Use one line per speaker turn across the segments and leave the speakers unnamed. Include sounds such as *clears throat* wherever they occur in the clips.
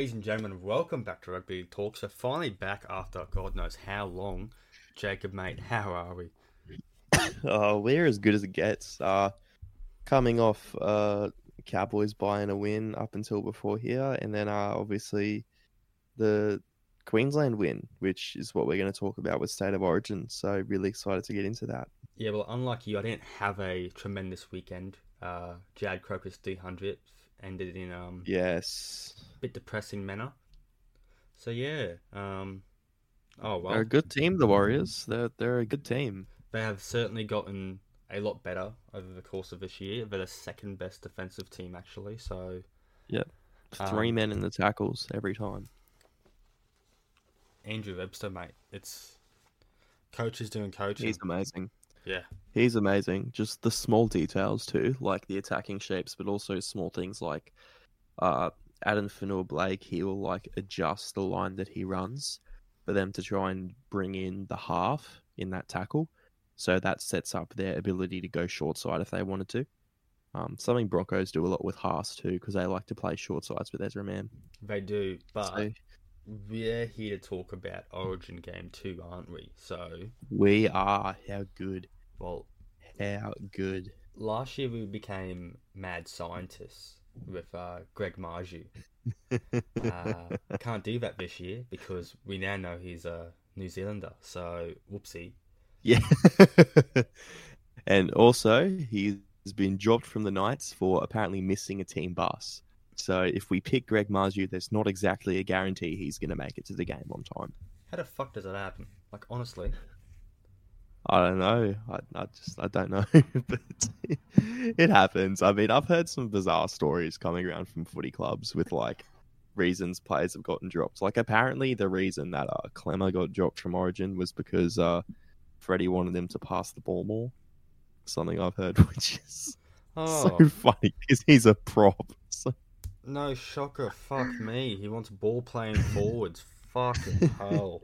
Ladies and gentlemen, welcome back to Rugby Talk. So finally back after God knows how long. Jacob, mate, how are we? *coughs*
Uh, we're as good as it gets. Uh, coming off uh, Cowboys buying a win up until before here, and then uh, obviously the Queensland win, which is what we're going to talk about with State of Origin. So really excited to get into that.
Yeah, well, unlike you, I didn't have a tremendous weekend. Uh, Jarrod Croker's 300th ended in um
Yes, a
bit depressing manner. So yeah, um, oh well,
they're a good team. The Warriors. They're they're a good team.
they have certainly gotten a lot better over the course of this year. They're the second best defensive team actually. So yeah,
Three
Um,
men in the tackles every time.
Andrew Webster, mate, it's coaches doing coaching.
He's amazing.
Yeah,
He's amazing. Just the small details too, like the attacking shapes, but also small things like uh Addin Fonua Blake, he will like adjust the line that he runs for them to try and bring in the half in that tackle. So that sets up their ability to go short side if they wanted to. Um, something Broncos do a lot with Haas too, because they like to play short sides with Ezra Mam.
they do, but
So
we're here to talk about Origin Game Two, aren't we? So,
we are how good,
well,
how good.
last year we became mad scientists with uh, Greg Marzhew. *laughs* Uh, can't do that this year because we now know he's a New Zealander. So, whoopsie.
Yeah. *laughs* and also, he's been dropped from the Knights for apparently missing a team bus. So if we pick Greg Marzhew, there's not exactly a guarantee he's going to make it to the game on time.
How the fuck does that happen? Like, honestly,
I don't know. I, I just I don't know, *laughs* but *laughs* it happens. I mean, I've heard some bizarre stories coming around from footy clubs with like reasons players have gotten dropped. Like apparently, the reason that uh, Klemmer got dropped from Origin was because uh, Freddie wanted him to pass the ball more. Something I've heard, *laughs* which is
oh
so funny because he's a prop. So,
no shocker, fuck me. He wants ball playing forwards. Fucking hell.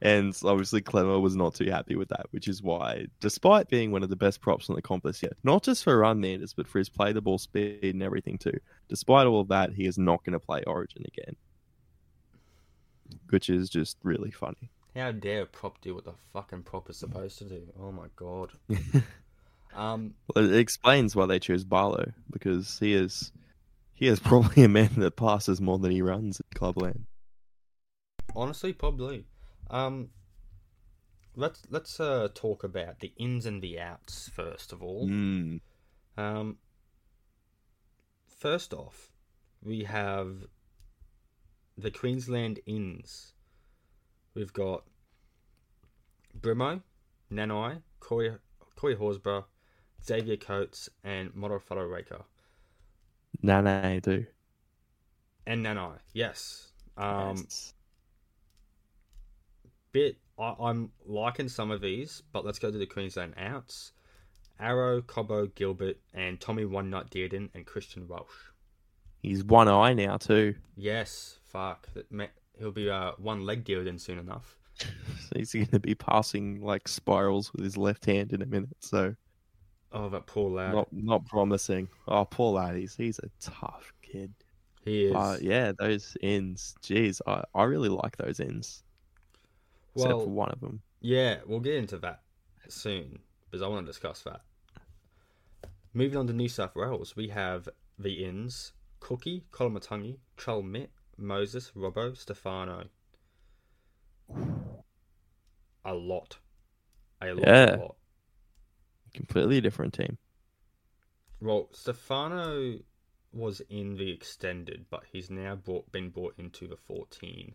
and obviously, Klemmer was not too happy with that, which is why, despite being one of the best props on the comp this year, not just for run meters, but for his play the ball speed and everything too, despite all of that, he is not going to play Origin again, which is just really funny.
How dare a prop do what the fucking prop is supposed to do? Oh my god. *laughs* Um,
Well, it explains why they chose Barlow because he is he is probably a man that passes more than he runs in Clubland.
honestly, probably. Um, let's let's uh talk about the ins and the outs first of all.
Mm.
Um, first off, we have the Queensland ins. We've got Brimo, Nanai, Corey, Corey Horsburgh, Xavier Coates, and Morofalo Raker.
Nah, nah, I do.
And Nanai, yes. Um,
Yes.
bit I, I'm liking some of these, but let's go to the Queensland outs. Arrow, Cobbo, Gilbert, and Tommy One Night Dearden and Christian Welch.
He's one eye now too.
Yes, fuck. He'll be uh, one leg Dearden soon enough.
So *laughs* he's going to be passing like spirals with his left hand in a minute. So
Oh, that poor lad.
not not promising. Oh, poor lad. He's he's a tough kid.
he is.
But yeah, those ins. Jeez, I, I really like those ends. Except for one of them.
yeah, we'll get into that soon because I want to discuss that. Moving on to New South Wales, we have the ins Cookie, Koloamatangi, Trull Mitt, Moses, Robbo, Stefano. A lot. A lot.
Yeah.
A lot.
Completely different team.
Well, Stefano was in the extended, but he's now brought, been brought into the 14.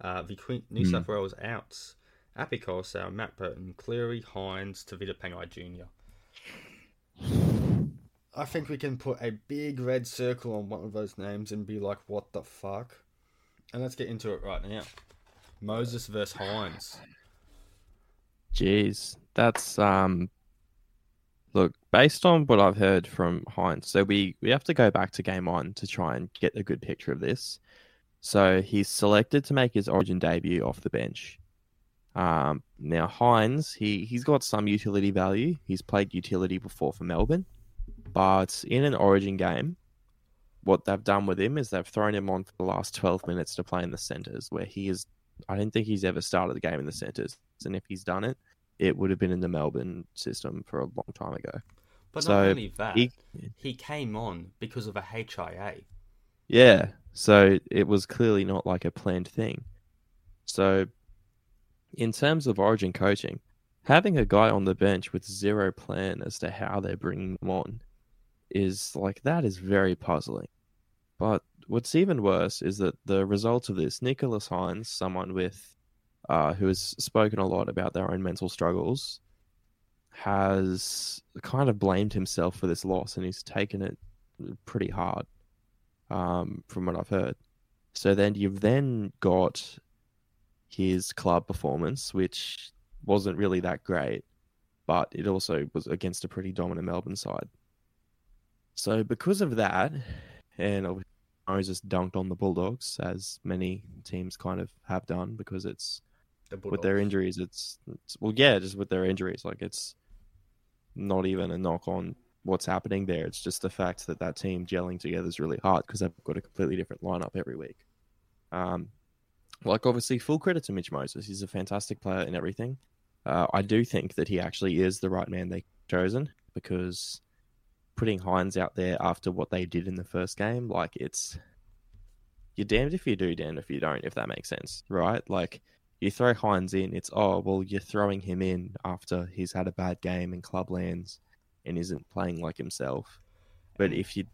Uh, the Queen, New
Hmm.
South Wales outs Api Koroisau, Matt Burton, Cleary, Hynes, Tavita Pangai Jr. I think we can put a big red circle on one of those names and be like, what the fuck? And let's get into it right now. Moses versus Hynes.
Jeez, that's um. Look, based on what I've heard from Hynes, so we we have to go back to game one to try and get a good picture of this. So he's selected to make his Origin debut off the bench. Um, now Hynes, he he's got some utility value. He's played utility before for Melbourne, but in an Origin game, what they've done with him is they've thrown him on for the last 12 minutes to play in the centres, where he is. I don't think he's ever started the game in the centres. And if he's done it, it would have been in the Melbourne system for a long time ago.
But
So,
not only that,
he-
he, came on because of a HIA.
Yeah, so it was clearly not like a planned thing. So, in terms of Origin coaching, having a guy on the bench with zero plan as to how they're bringing them on is like that is very puzzling. But what's even worse is that the result of this, Nicholas Hynes, someone with uh, who has spoken a lot about their own mental struggles, has kind of blamed himself for this loss, and he's taken it pretty hard um, from what I've heard. So then you've then got his club performance, which wasn't really that great, but it also was against a pretty dominant Melbourne side. So because of that, and Moses dunked on the Bulldogs, as many teams kind of have done, because it's with their injuries, it's, it's well, yeah, just with their injuries, like it's not even a knock on what's happening there. It's just the fact that that team gelling together is really hard because they've got a completely different lineup every week. Um, like obviously, full credit to Mitch Moses. He's a fantastic player and everything. Uh, I do think that he actually is the right man they chosen because putting Hynes out there after what they did in the first game, like it's you're damned if you do, damned if you don't, if that makes sense, right? Like you throw Hynes in, it's oh well, you're throwing him in after he's had a bad game in clublands and isn't playing like himself. But if you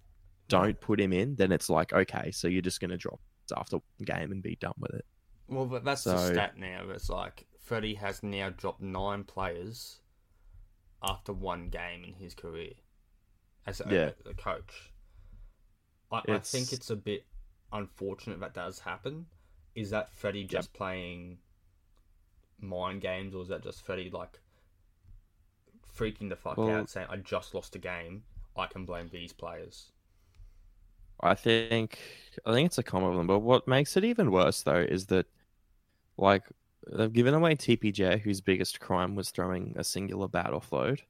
don't put him in, then it's like okay, so you're just going to drop after one game and be done with it.
Well, but that's the stat now. It's like Freddie has now dropped nine players after one game in his career as a,
Yeah.
a coach. I, I think
It's-
it's a bit unfortunate that does happen. Is that Freddie just playing mind games, or is that just Freddie like freaking the fuck
Well-
out, saying, "I just lost a game. I can blame these players."
I think I think it's a common one, but what makes it even worse though is that like they've given away TPJ, whose biggest crime was throwing a singular bat offload.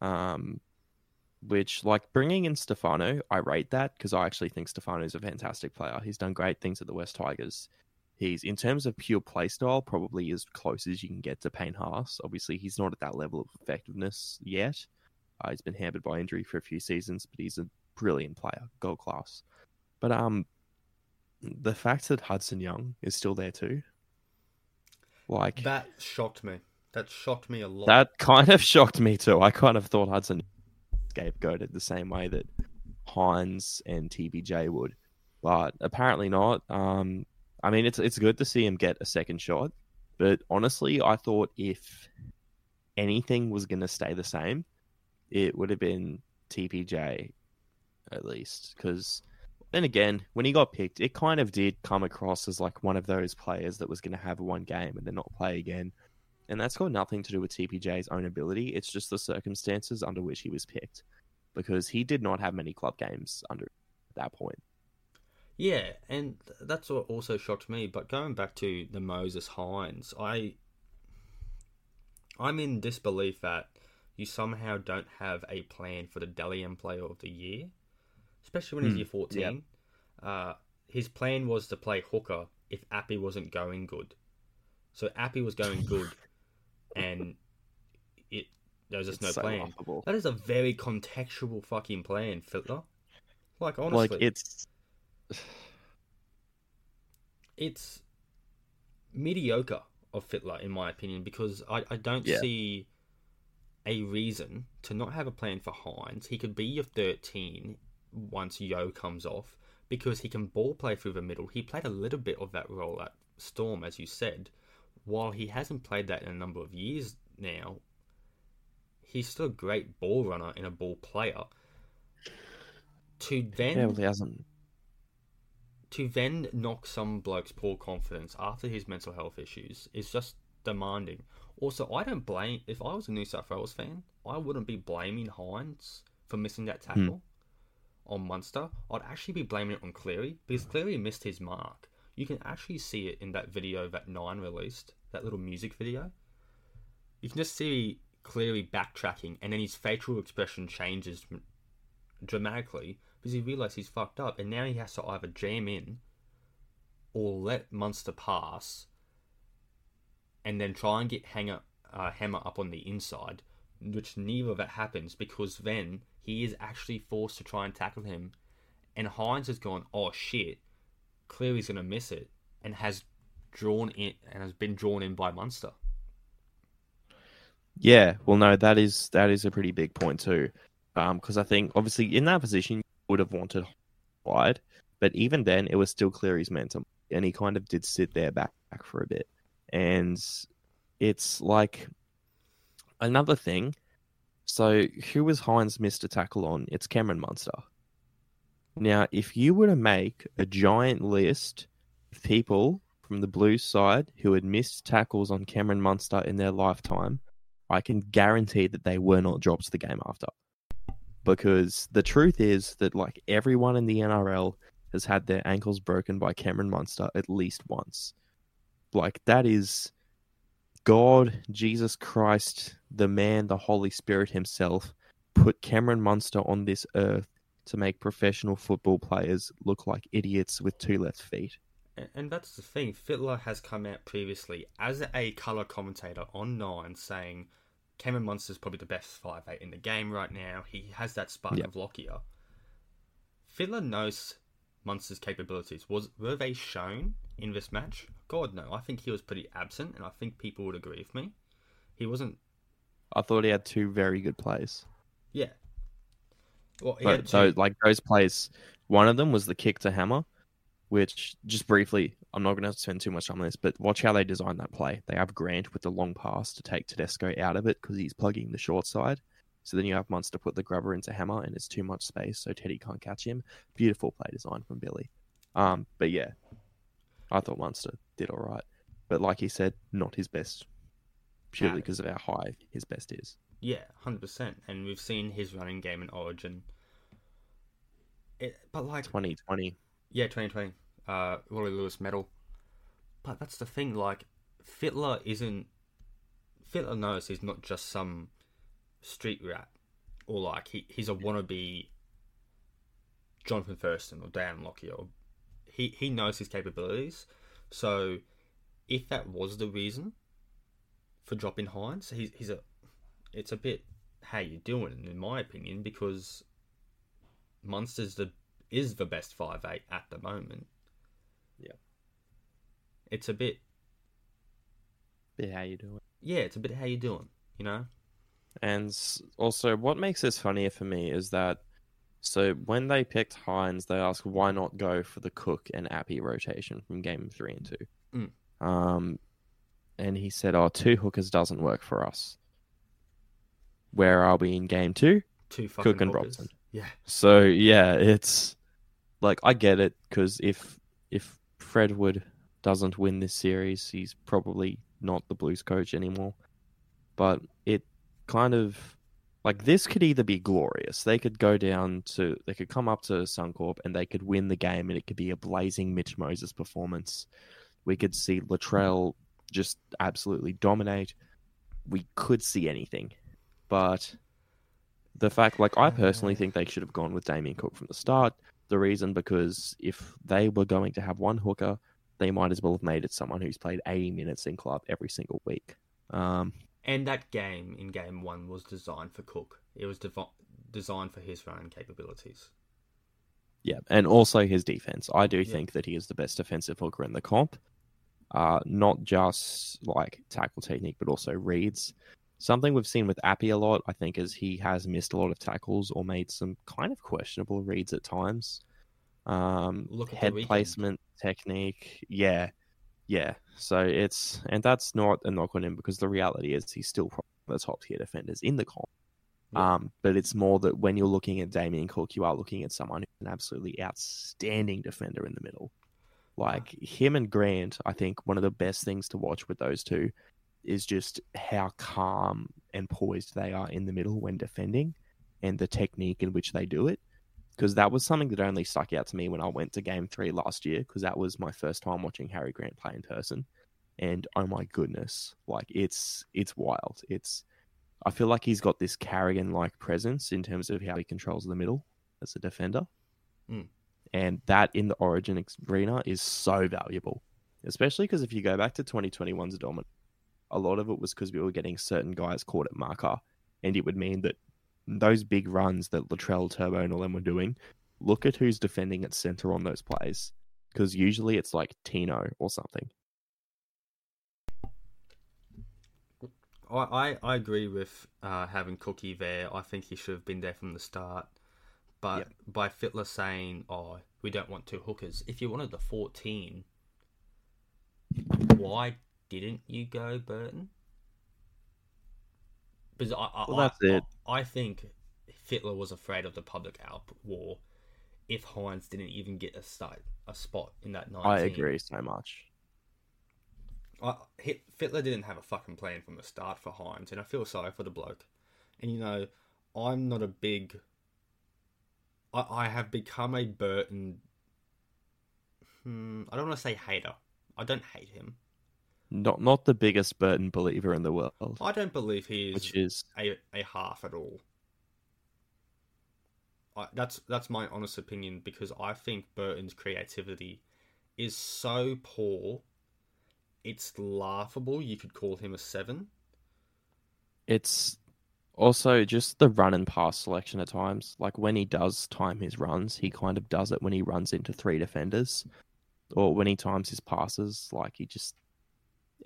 Um, which like bringing in Stefano, I rate that because I actually think Stefano is a fantastic player. He's done great things at the West Tigers. He's in terms of pure play style, probably as close as you can get to Payne Haas. Obviously, he's not at that level of effectiveness yet. Uh, he's been hampered by injury for a few seasons, but he's a brilliant player, gold class. But um, the fact that Hudson Young is still there too, like that,
That shocked me. That shocked me a lot.
That kind of *laughs* shocked me too. I kind of thought Hudson scapegoated the same way that Hynes and TBJ would, but apparently not. Um, I mean, it's it's good to see him get a second shot, but honestly, I thought if anything was going to stay the same, it would have been TPJ at least. Because then again, when he got picked, it kind of did come across as like one of those players that was going to have one game and then not play again. And that's got nothing to do with TPJ's own ability. It's just the circumstances under which he was picked. Because he did not have many club games under at that point.
Yeah, and that's what also shocked me. But going back to the Moses Hynes, I I'm in disbelief that you somehow don't have a plan for the Dally M Player of the Year, especially when he's
Hmm,
year fourteen. Uh, his plan was to play hooker if Api wasn't going good. So Api was going *laughs* good, and it there was just
It's
no
so
plan.
laughable.
That is a very contextual fucking plan, Fittler. Like honestly,
Like it's *sighs*
it's mediocre of Fittler, in my opinion because I, I don't
Yeah.
see a reason to not have a plan for Hynes. He could be your 13 once Yo comes off because he can ball play through the middle. He played a little bit of that role at Storm, as you said. While he hasn't played that in a number of years now, he's still a great ball runner and a ball player. To then
yeah, well, he hasn't.
To then knock some bloke's poor confidence after his mental health issues is just demanding. Also, I don't blame. If I was a New South Wales fan, I wouldn't be blaming Hynes for missing that tackle hmm. on Munster. I'd actually be blaming it on Cleary because Cleary missed his mark. You can actually see it in that video that Nine released, that little music video. You can just see Cleary backtracking, and then his facial expression changes dramatically because he realised he's fucked up, and now he has to either jam in or let Munster pass, and then try and get Hanger, uh, Hammer up on the inside, which neither of it happens because then he is actually forced to try and tackle him, and Hynes has gone, oh shit, clearly he's gonna miss it, and has drawn in and has been drawn in by Munster.
Yeah, well, no, that is that is a pretty big point too, because I think obviously in that position would have wanted wide, but even then it was still clear Cleary's momentum, and he kind of did sit there back, back for a bit, and it's like another thing. So who was Hynes missed a tackle on? It's Cameron Munster. Now, if you were to make a giant list of people from the Blues side who had missed tackles on Cameron Munster in their lifetime, I can guarantee that they were not dropped the game after. Because the truth is that like everyone in the NRL has had their ankles broken by Cameron Munster at least once. Like that is God, Jesus Christ, the man, the Holy Spirit himself put Cameron Munster on this earth to make professional football players look like idiots with two left feet.
And that's the thing. Fittler has come out previously as a colour commentator on Nine saying Cameron Munster's probably the best five eight in the game right now. He has that spark
Yep.
of Lockyer. Fittler knows Munster's capabilities. Was were they shown in this match? God no. I think he was pretty absent, and I think people would agree with me. He wasn't.
I thought he had two very good plays.
Yeah. Well, he
But
had
so like those plays, one of them was the kick to hammer, which just briefly, I'm not going to spend too much time on this, but watch how they design that play. They have Grant with the long pass to take Tedesco out of it because he's plugging the short side. So then you have Munster put the grubber into hammer, and it's too much space, so Teddy can't catch him. Beautiful play design from Billy. Um, but yeah, I thought Munster did all right, but like he said, not his best, purely because of how high his best is.
Yeah, hundred percent. And we've seen his running game in Origin. It, but like,
2020.
Yeah, twenty twenty. Uh, Wally Lewis medal. But that's the thing. Like, Fittler isn't. Fittler knows he's not just some street rat, or like he, he's a wannabe. Jonathan Thurston or Darren Lockyer. Or, he he knows his capabilities. So, if that was the reason for dropping Hynes, he's he's a it's a bit how you doing in my opinion because Munster's the is the best five eight at the moment.
Yeah.
It's a bit
But how you doing?
yeah, it's a bit how you doing, you know?
And also, what makes this funnier for me is that so when they picked Hynes, they asked why not go for the Cook and Api rotation from game three and two.
Mm.
Um, and he said, "Oh, two hookers doesn't work for us." Where are we in game two?
Two
Cook and
hookers.
Robson.
Yeah.
So yeah, it's like I get it because if if Fredwood doesn't win this series, he's probably not the Blues coach anymore. But it kind of like this could either be glorious. They could go down to they could come up to Suncorp and they could win the game, and it could be a blazing Mitch Moses performance. We could see Latrell just absolutely dominate. We could see anything, but the fact, like, I personally uh. think they should have gone with Damien Cook from the start. The reason because if they were going to have one hooker, they might as well have made it someone who's played 80 minutes in club every single week. Um,
And that game in game one was designed for Cook. It was designed for his running capabilities.
yeah, and also his defense. I do
Yeah.
think that he is the best defensive hooker in the comp. Uh, not just like tackle technique, but also reads. Something we've seen with Api a lot, I think, is he has missed a lot of tackles or made some kind of questionable reads at times. Um,
Look at
head placement, technique, yeah, yeah. So it's and that's not a knock on him because the reality is he's still probably the top tier defenders in the comp.
Yeah.
Um, but it's more that when you're looking at Damien Cook, you are looking at someone who's an absolutely outstanding defender in the middle. Like him and Grant, I think one of the best things to watch with those two is just how calm and poised they are in the middle when defending and the technique in which they do it. Because that was something that only stuck out to me when I went to game three last year, because that was my first time watching Harry Grant play in person. And oh my goodness, like it's it's wild. It's I feel like he's got this Carrigan like presence in terms of how he controls the middle as a defender.
Mm.
And that in the Origin arena is so valuable, especially because if you go back to 2021's dominant, a lot of it was because we were getting certain guys caught at marker, and it would mean that those big runs that Latrell, Turbo, and all them were doing, look at who's defending at center on those plays, because usually it's like Tino or something.
I, I, I agree with uh, having Cookie there. I think he should have been there from the start. But
Yep.
by Fittler saying, "Oh, we don't want two hookers," if you wanted the fourteen, why didn't you go Burton? Because I, I,
Well, that's
I,
it.
I, I think Fittler was afraid of the public outwar if Hynes didn't even get a start a spot in that nineteen.
I agree so much.
I, Fittler didn't have a fucking plan from the start for Hynes, and I feel sorry for the bloke. And you know, I'm not a big. I, I have become a Burton. Hmm, I don't want to say hater. I don't hate him.
Not not the biggest Burton believer in the world,
I don't believe he is
which is
a, a half at all. I, that's that's my honest opinion because I think Burton's creativity is so poor. It's laughable. You could call him a seven.
it's also just the run and pass selection at times. Like when he does time his runs, he kind of does it when he runs into three defenders, or when he times his passes. Like he just,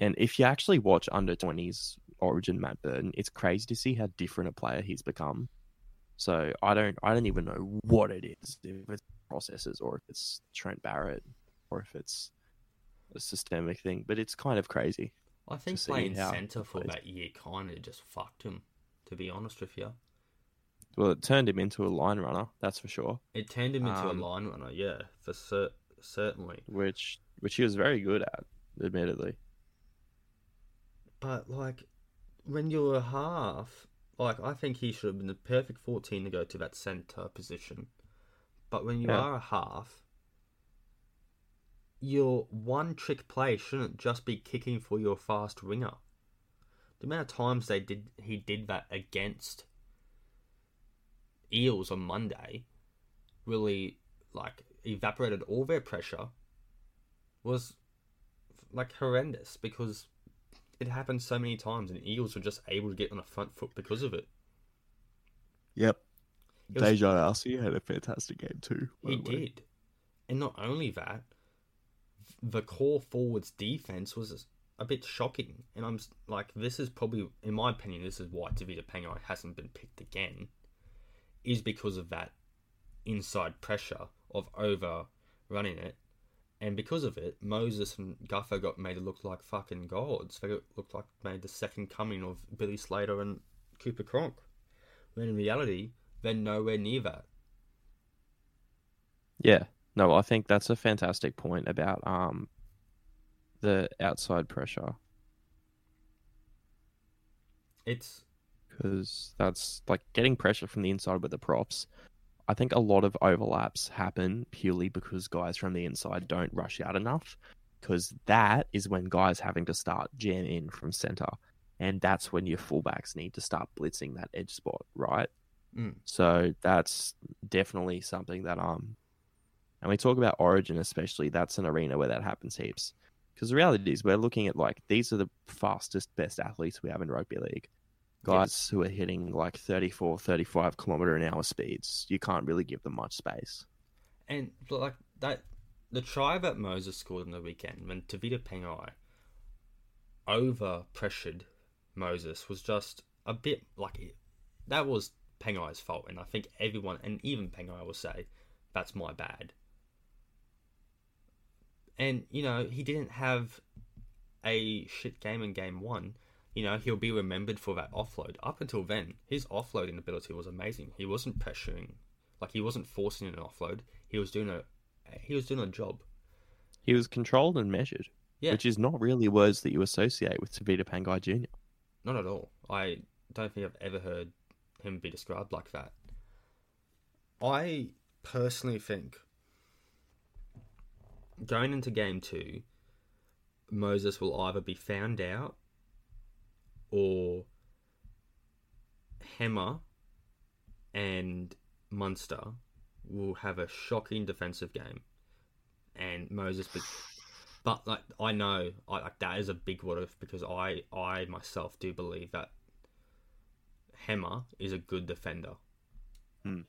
and if you actually watch under twenties Origin Matt Burton, it's crazy to see how different a player he's become. So I don't, I don't even know what it is. If it's processes, or if it's Trent Barrett, or if it's a systemic thing. But it's kind of crazy.
I think playing centre for that year kind of just fucked him. To be honest with you,
Well, it turned him into a line runner, that's for sure.
it turned him into
Um,
a line runner. Yeah, for cer- certainly.
which which he was very good at, admittedly.
But like, when you're a half, like I think he should have been the perfect fourteen to go to that centre position. But when you
Yeah.
are a half, your one trick play shouldn't just be kicking for your fast winger. The amount of times they did he did that against Eels on Monday really like evaporated all their pressure was like horrendous because it happened so many times and Eagles were just able to get on the front foot because of it.
Yep.
It was-
Dejan had a fantastic game too.
He did. And not only that, the core forwards defense was a bit shocking. And I'm like, this is probably, in my opinion, this is why Tavita Pangai hasn't been picked again, is because of that inside pressure of over running it. And because of it, Moses and Guffer got made to look like fucking gods. They got, looked like made the second coming of Billy Slater and Cooper Cronk. When in reality, they're nowhere near that.
Yeah. No, I think that's a fantastic point about um the outside pressure
It's
because that's like getting pressure from the inside with the props. I think a lot of overlaps happen purely because guys from the inside don't rush out enough. Because that is when guys having to start jam in from center, and that's when your fullbacks need to start blitzing that edge spot, right?
Mm.
So that's definitely something that um, and we talk about Origin especially. That's an arena where that happens heaps. Because the reality is, we're looking at like these are the fastest, best athletes we have in rugby league guys who are hitting like 34 35 kilometer an hour speeds you can't really give them much space
And like that, the try that Moses scored on the weekend when Tavita Pangai over pressured Moses was just a bit like that was Pangai's fault, and I think everyone and even Pengai will say that's my bad. And you know he didn't have a shit game in game one. You know he'll be remembered for that offload. Up until then, his offloading ability was amazing. He wasn't pressuring, like he wasn't forcing an offload. He was doing a he was doing a job.
he was controlled and measured
Yeah,
which is not really words that you associate with Tavita Pangai Jr.
not at all. I don't think I've ever heard him be described like that. I personally think going into game two, Moses will either be found out or Hammer and Munster will have a shocking defensive game, and Moses, but, but like I know, I like that is a big what if because I I myself do believe that Hammer is a good defender.
Hmm.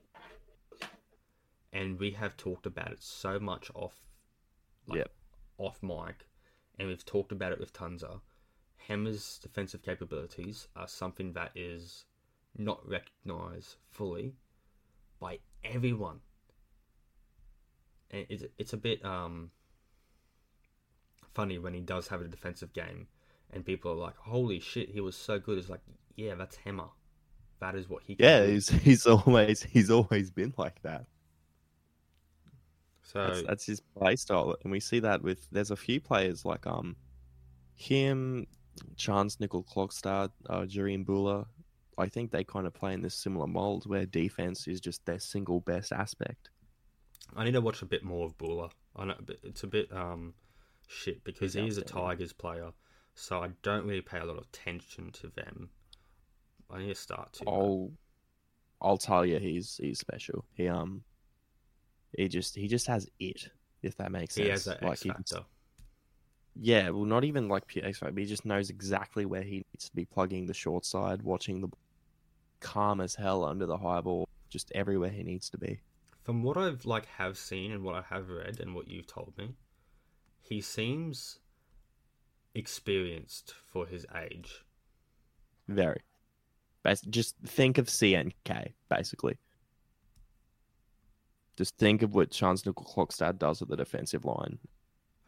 And we have talked about it so much off, like,
Yep.
off mic, and we've talked about it with Tunza. Hammer's defensive capabilities are something that is not recognized fully by everyone. And it's, it's a bit um, funny when he does have a defensive game and people are like, holy shit, he was so good. It's like, yeah, that's Hammer. That is what he can
Yeah,
do.
he's *laughs* he's always he's always been like that.
So,
That's, that's his play style, and we see that with there's a few players like um him, Charnze Nicoll-Klokstad, uh, Jahream Bula. I think they kind of play in this similar mold where defense is just their single best aspect.
I need to watch a bit more of Bula. I know it's a bit um shit because
He's
he is a. Tigers player, so I don't really pay a lot of attention to them. I need to start to.
I'll I'll tell you, he's he's special. He um he just he just has it, if that makes sense.
he has that X
he-
factor.
Yeah, well, not even like pure X Factor, he just knows exactly where he needs to be plugging the short side, watching the calm as hell under the high ball, just everywhere he needs to be.
From what I've like have seen and what I have read and what you've told me, he seems experienced for his age.
Very. Bas- just think of CNK, basically. Just think of what Charnze Nicoll-Klokstad does at the defensive line.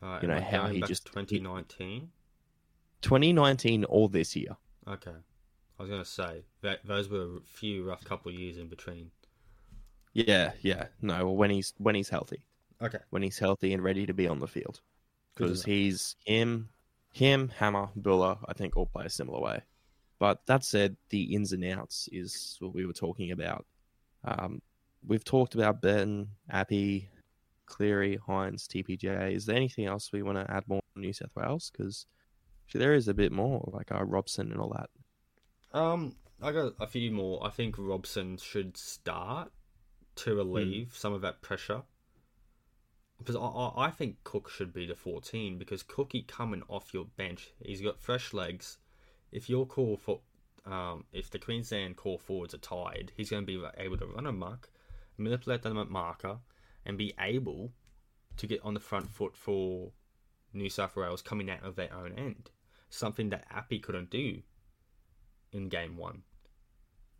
Uh,
You know, how he just-
2019.
2019 or this year.
Okay, I was gonna say that those were a few rough couple of years in between.
Yeah, yeah. No, when he's when he's healthy.
Okay,
When he's healthy and ready to be on the field. Because he's him, him, Hammer, Bula. I think all play a similar way. But that said, the ins and outs is what we were talking about. Um, we've talked about Ben, Api, Cleary, Hynes, TPJ. Is there anything else we want to add more on New South Wales? Because there is a bit more, like uh, Robson and all that.
Um, I got a few more. I think Robson should start to relieve some of that pressure. Because I, I, think Cook should be the 14 because Cookie coming off your bench, he's got fresh legs. If your call for, um, if the Queensland core forwards are tired, he's going to be able to run a muck, manipulate the marker, and be able to get on the front foot for New South Wales coming out of their own end. Something that Api couldn't do in game one.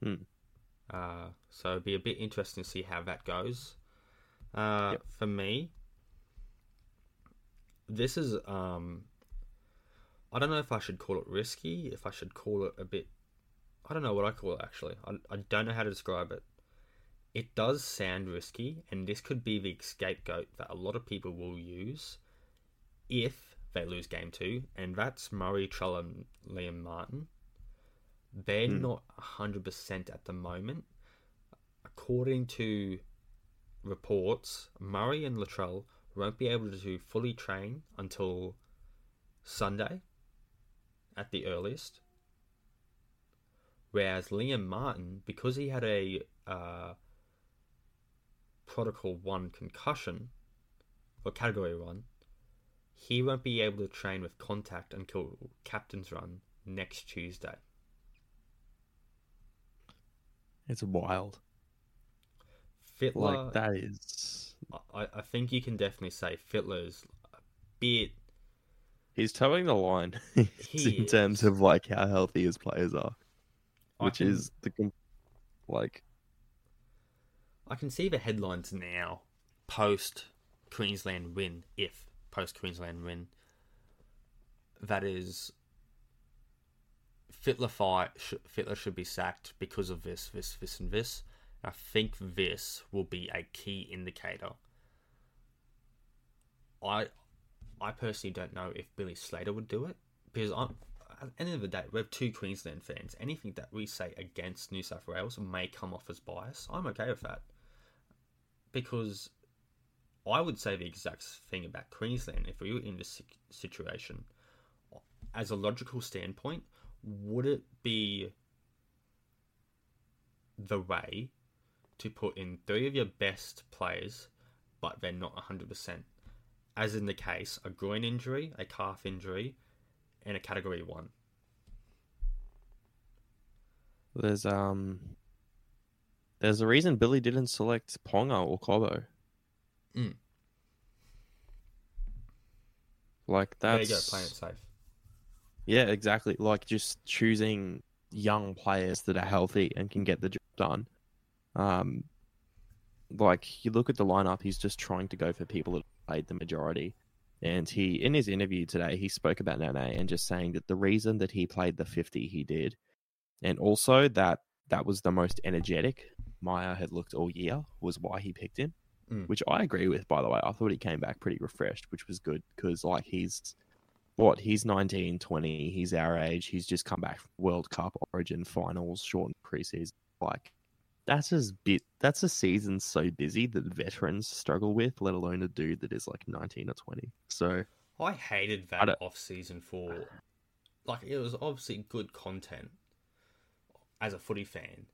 Hmm.
Uh, so it'd be a bit interesting to see how that goes. Uh,
Yep.
For me, this is um, I don't know if I should call it risky, if I should call it a bit. I don't know what I call it actually. I, I don't know how to describe it. It does sound risky, and this could be the scapegoat that a lot of people will use if they lose game two, and that's Murray, Trell, and Liam Martin. They're
Hmm.
not 100% at the moment. According to reports, Murray and Latrell won't be able to fully train until Sunday at the earliest. Whereas Liam Martin, because he had a uh, Protocol 1 concussion, or Category 1, he won't be able to train with contact until Captain's Run next Tuesday.
It's wild.
Fittler,
Like that is.
I, I think you can definitely say Fittler's a bit.
He's towing the line *laughs* in terms of like how healthy his players are,
I
which
can-
is the like
I can see the headlines now post Queensland win, if post Queensland win. That is Fittler fight. Fittler should be sacked because of this, this, this, and this. I think this will be a key indicator. I, I personally don't know if Billy Slater would do it because I'm. At the end of the day, we have two Queensland fans. Anything that we say against New South Wales may come off as bias. I'm okay with that because I would say the exact thing about Queensland if we were in this situation. As a logical standpoint, would it be the way to put in three of your best players, but they're not 100%. As in the case, a groin injury, a calf injury, and a category one.
There's um, there's a reason Billy didn't select Ponga or Cobbo.
Mm.
Like that's
There you go, playing it safe.
Yeah, exactly. Like just choosing young players that are healthy and can get the job done. Um, like you look at the lineup, he's just trying to go for people that played the majority. And he, in his interview today, he spoke about Nene and just saying that the reason that he played the 50 he did, and also that that was the most energetic Maya had looked all year, was why he picked him.
Mm.
Which I agree with, by the way. I thought he came back pretty refreshed, which was good because, like, he's what he's 19 20 he's our age he's just come back from world cup origin finals shortened preseason like that's a bit that's a season so busy that veterans struggle with let alone a dude that is like 19 or 20 so
I hated that
don't-
off season for like it was obviously good content as a footy fan,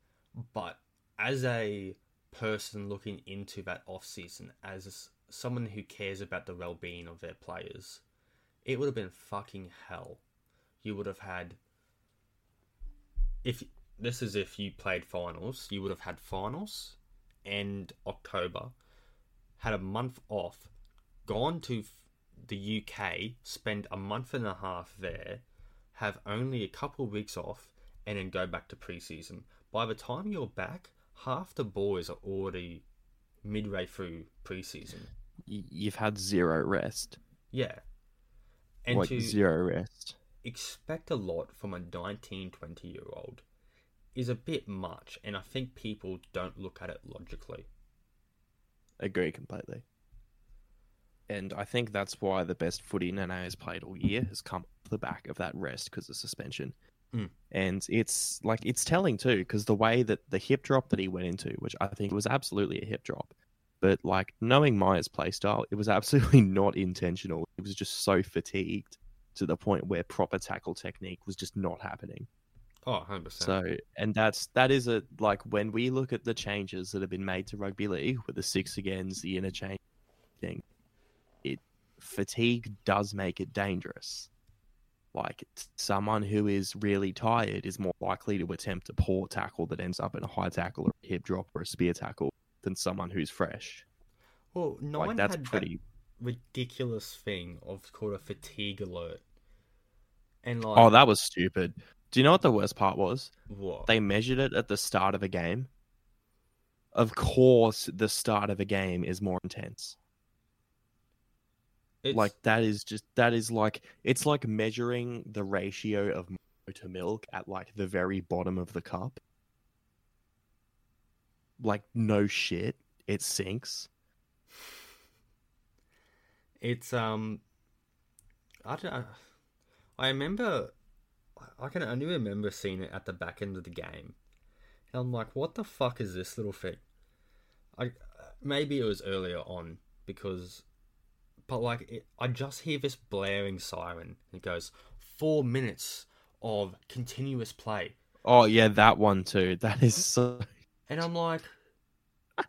but as a person looking into that off season as someone who cares about the well being of their players, it would have been fucking hell. You would have had if this is if you played finals, you would have had finals and October, had a month off, gone to the UK, spend a month and a half there, have only a couple weeks off, and then go back to preseason. By the time you're back, half the boys are already midway through preseason.
you've had zero rest
Yeah. And
like
to
zero rest
expect a lot from a 19, 20 year old is a bit much, and I think people don't look at it logically.
agree completely and i think that's why the best footy nene has played all year has come the back of that rest because of suspension
Mm.
and it's like it's telling too because the way that the hip drop that he went into which i think was absolutely a hip drop but like knowing maya's play style it was absolutely *laughs* not intentional he was just so fatigued to the point where proper tackle technique was just not happening
Oh, 100%.
so, and that's that is a like when we look at the changes that have been made to rugby league with the six agains, the interchange thing, it fatigue does make it dangerous. Like someone who is really tired is more likely to attempt a poor tackle that ends up in a high tackle or a hip drop or a spear tackle than someone who's fresh.
well, no
like
one
that's
had that
pretty.
ridiculous thing of called a fatigue alert. And like,
Oh, that was stupid. Do you know what the worst part was?
what?
they measured it at the start of a game. Of course, the start of a game is more intense.
It's,
Like that is just that is like it's like measuring the ratio of to milk at like the very bottom of the cup. Like no shit, it sinks.
it's um, I don't. know. I remember, I can only remember seeing it at the back end of the game, and I'm like, what the fuck is this little thing? I maybe it was earlier on because, but like it, I just hear this blaring siren. It goes four minutes of continuous play,
Oh yeah, that one too. That is *laughs* so
and I'm like, *laughs*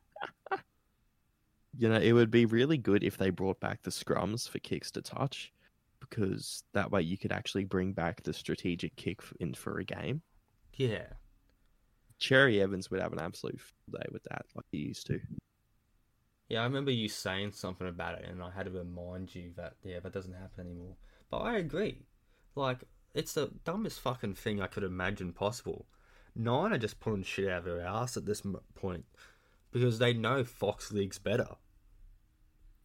you know, it would be really good if they brought back the scrums for kicks to touch because that way you could actually bring back the strategic kick in for a game.
yeah.
Cherry Evans would have an absolute day with that, like he used to.
Yeah, I remember you saying something about it, and I had to remind you that yeah, that doesn't happen anymore. But I agree. Like, it's the dumbest fucking thing I could imagine possible. Nine are just pulling shit out of their ass at this point because they know Fox League's better.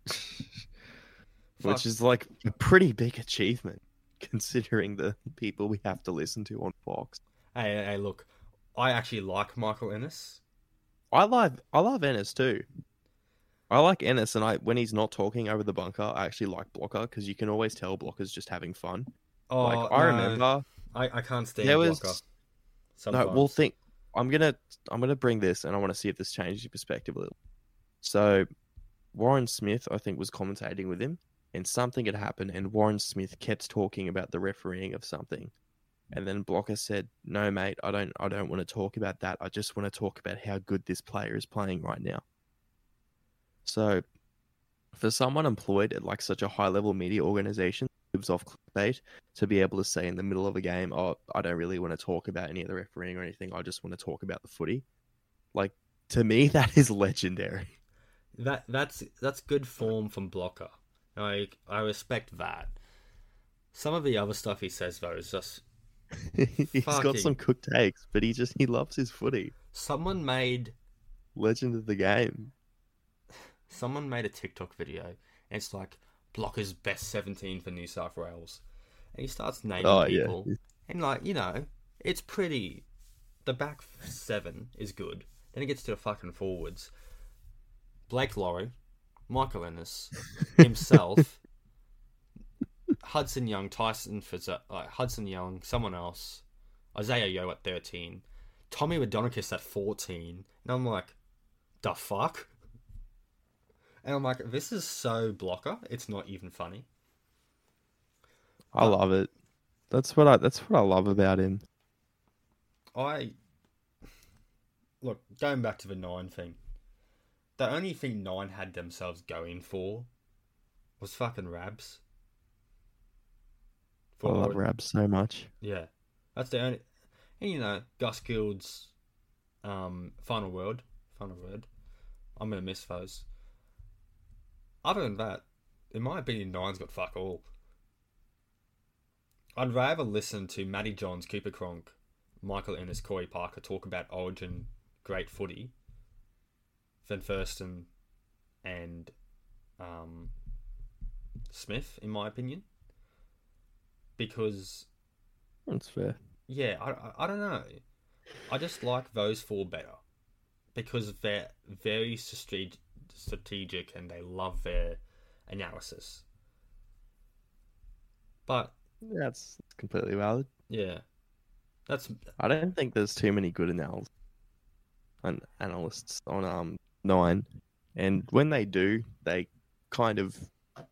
*laughs*
which is like a pretty big achievement considering the people we have to listen to on Fox.
Hey, hey, look, I actually like Michael Ennis.
I love I love Ennis too. I like Ennis, and I when he's not talking over the bunker, I actually like Blocker because you can always tell Blocker's just having fun.
Oh,
like I
no,
remember
I, I can't stand
there
Blocker.
was
Sometimes.
no. Well, think I'm gonna I'm gonna bring this, and I want to see if this changes your perspective a little. So, Warren Smith, I think, was commentating with him, and something had happened, and Warren Smith kept talking about the refereeing of something, And then Blocker said, "No, mate, I don't. I don't want to talk about that. I just want to talk about how good this player is playing right now." So, for someone employed at like such a high level media organization, lives off clickbait, to be able to say in the middle of a game, "Oh, I don't really want to talk about any of the refereeing or anything. I just want to talk about the footy," like to me, *laughs* that is legendary.
That that's that's good form from Blocker. Like I respect that. Some of the other stuff he says though is just *laughs*
He's
Fucking-
got some cooked takes, but he just he loves his footy.
someone made
Legend of the game.
Someone made a TikTok video and it's like Blocker's best seventeen for New South Wales. And he starts naming
Oh yeah,
people. And like, you know, it's pretty the back seven is good. Then it gets to the fucking forwards. Blake Lawrie, Michael Ennis, *laughs* himself, Hudson Young, Tyson Frizz- uh, Hudson Young, someone else, Isaah Yeo at 13, Tommy Raudonikis at 14. And I'm like, the fuck? And I'm like, this is so blocker, it's not even funny.
I love it. That's what I that's what I love about him.
I look going back to the nine thing. The only thing nine had themselves going for was fucking Rabs.
I love Rab so much.
Yeah, that's the only. And you know, Gus Gould's um, final word. Final word. I'm gonna miss those. Other than that, in my opinion, nine's got fuck all. I'd rather listen to Matty Johns, Cooper Cronk, Michael Ennis, Corey Parker talk about Origin great footy than Thurston and um, Smith, in my opinion. Because
That's fair.
yeah, I, I, I don't know. I just like those four better because they're very strate- strategic and they love their analysis. But
That's completely valid.
yeah, that's
I don't think there's too many good analysts and analysts on um nine, and when they do, they kind of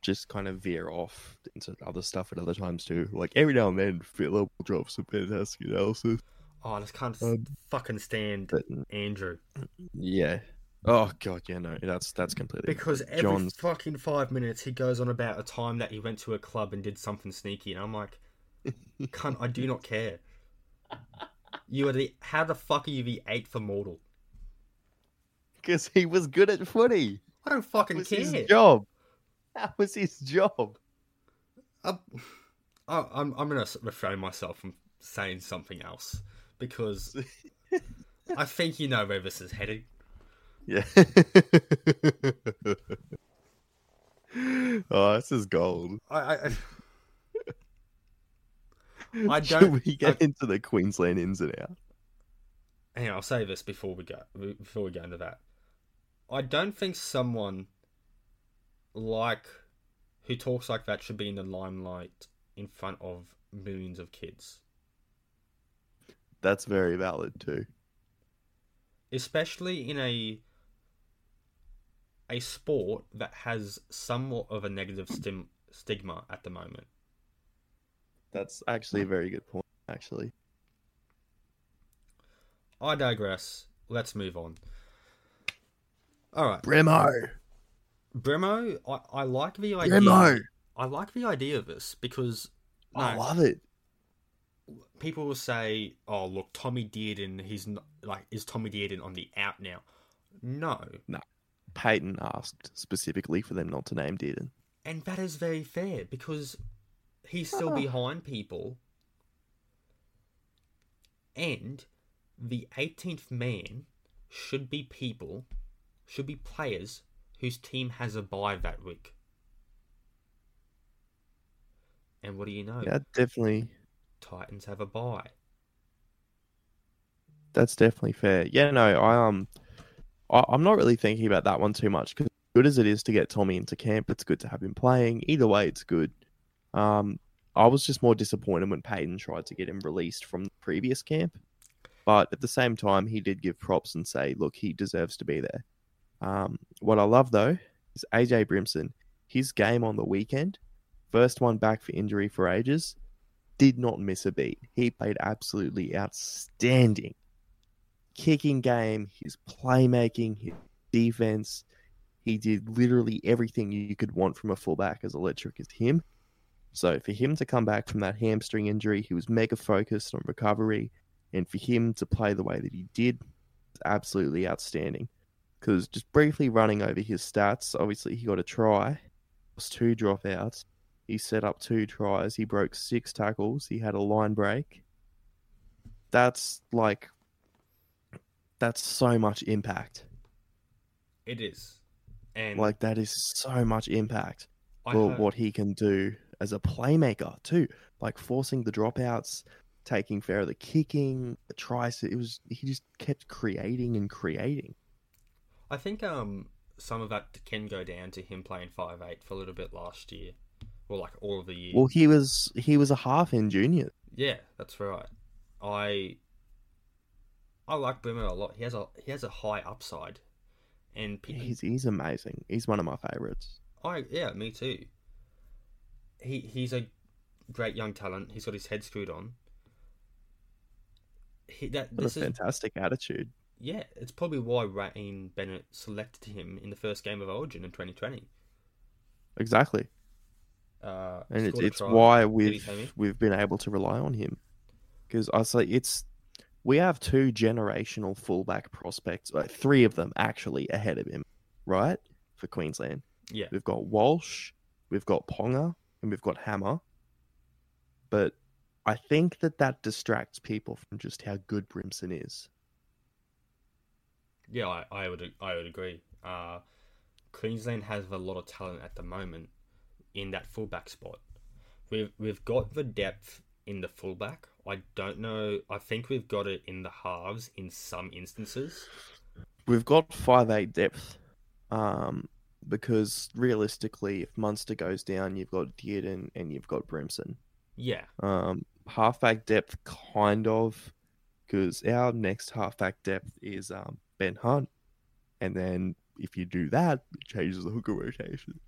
just kind of veer off into other stuff at other times too. Like every now and then, Philip will drop some fantastic analysis.
oh, I just can't
Um,
fucking stand
But
Andrew
yeah, oh god, yeah, no, that's that's completely
because every
John's-
fucking five minutes he goes on about a time that he went to a club and did something sneaky, and I'm like, *laughs* cunt, I do not care. You are the how the fuck are you the eighth immortal?
because he was good at footy.
I don't
That
fucking
was
care.
his job. That was his job.
I, I, I'm I'm gonna refrain myself from saying something else because *laughs* I think you know where this is heading.
Yeah. *laughs* oh, this is gold.
I I, I- *laughs* I
Should
don't-
we get
I-
into the Queensland ins and outs?
hang on, I'll say this before we go before we go into that. I don't think someone like who talks like that should be in the limelight in front of millions of kids,
That's very valid too.
especially in a a sport that has somewhat of a negative stim- stigma at the moment.
That's actually a very good point. Actually,
I digress. Let's move on. All right,
Bremo,
Bremo. I, I like the idea.
Bremo.
I like the idea of this because
I love it.
people will say, "Oh, look, Tommy Dearden. He's not like is Tommy Dearden on the out now?" No.
No, Payten asked specifically for them not to name Dearden.
and that is very fair because he's still
Ah.
behind people, and the 18th man should be people, should be players whose team has a bye that week. And what do you know?
Yeah, definitely.
Titans have a bye.
That's definitely fair. Yeah, no, I um, I, I'm not really thinking about that one too much because good as it is to get Tommy into camp, it's good to have him playing. Either way, it's good. Um, I was just more disappointed when Payten tried to get him released from the previous camp, but at the same time, he did give props and say, look, he deserves to be there. Um, what I love though is AJ Brimson. His game on the weekend, first one back for injury for ages, did not miss a beat. He played absolutely outstanding. Kicking game, his playmaking, his defense. He did literally everything you could want from a fullback as electric as him. So for him to come back from that hamstring injury, he was mega focused on recovery, and for him to play the way that he did, absolutely outstanding. Because just briefly running over his stats, obviously he got a try, was two dropouts. He set up two tries. He broke six tackles. He had a line break. That's like, that's so much impact.
It is, and
Like that is so much impact
I
for what he can do as a playmaker too. Like forcing the dropouts, taking fair of the kicking, the tries. It was he just kept creating and creating.
I think um some of that can go down to him playing five eight for a little bit last year, or like all of the year.
Well, he was he was a half in junior.
Yeah, that's right. I I like Brimmer a lot. He has a he has a high upside, and
He's he's amazing. He's one of my favorites.
I yeah, me too. He he's a great young talent. He's got his head screwed on. He that
What
this
a
is
fantastic attitude.
yeah, it's probably why Wayne Bennett selected him in the first game of Origin in 2020.
Exactly,
Uh,
and it's it's why we've we've been able to rely on him. Because I say it's we have two generational fullback prospects, like three of them actually ahead of him, right? For Queensland.
yeah,
We've got Walsh, we've got Ponga, and we've got Hammer. But I think that that distracts people from just how good Brimson is.
yeah, I, I would I would agree. Uh, Queensland has a lot of talent at the moment in that fullback spot. We've we've got the depth in the fullback. I don't know. I think we've got it in the halves in some instances.
We've got five eight depth, um, because realistically, if Munster goes down, you've got Dearden and you've got Brimson.
Yeah,
Um, halfback depth, kind of, because our next halfback depth is um, Ben Hunt, and then if you do that, it changes the hooker rotation.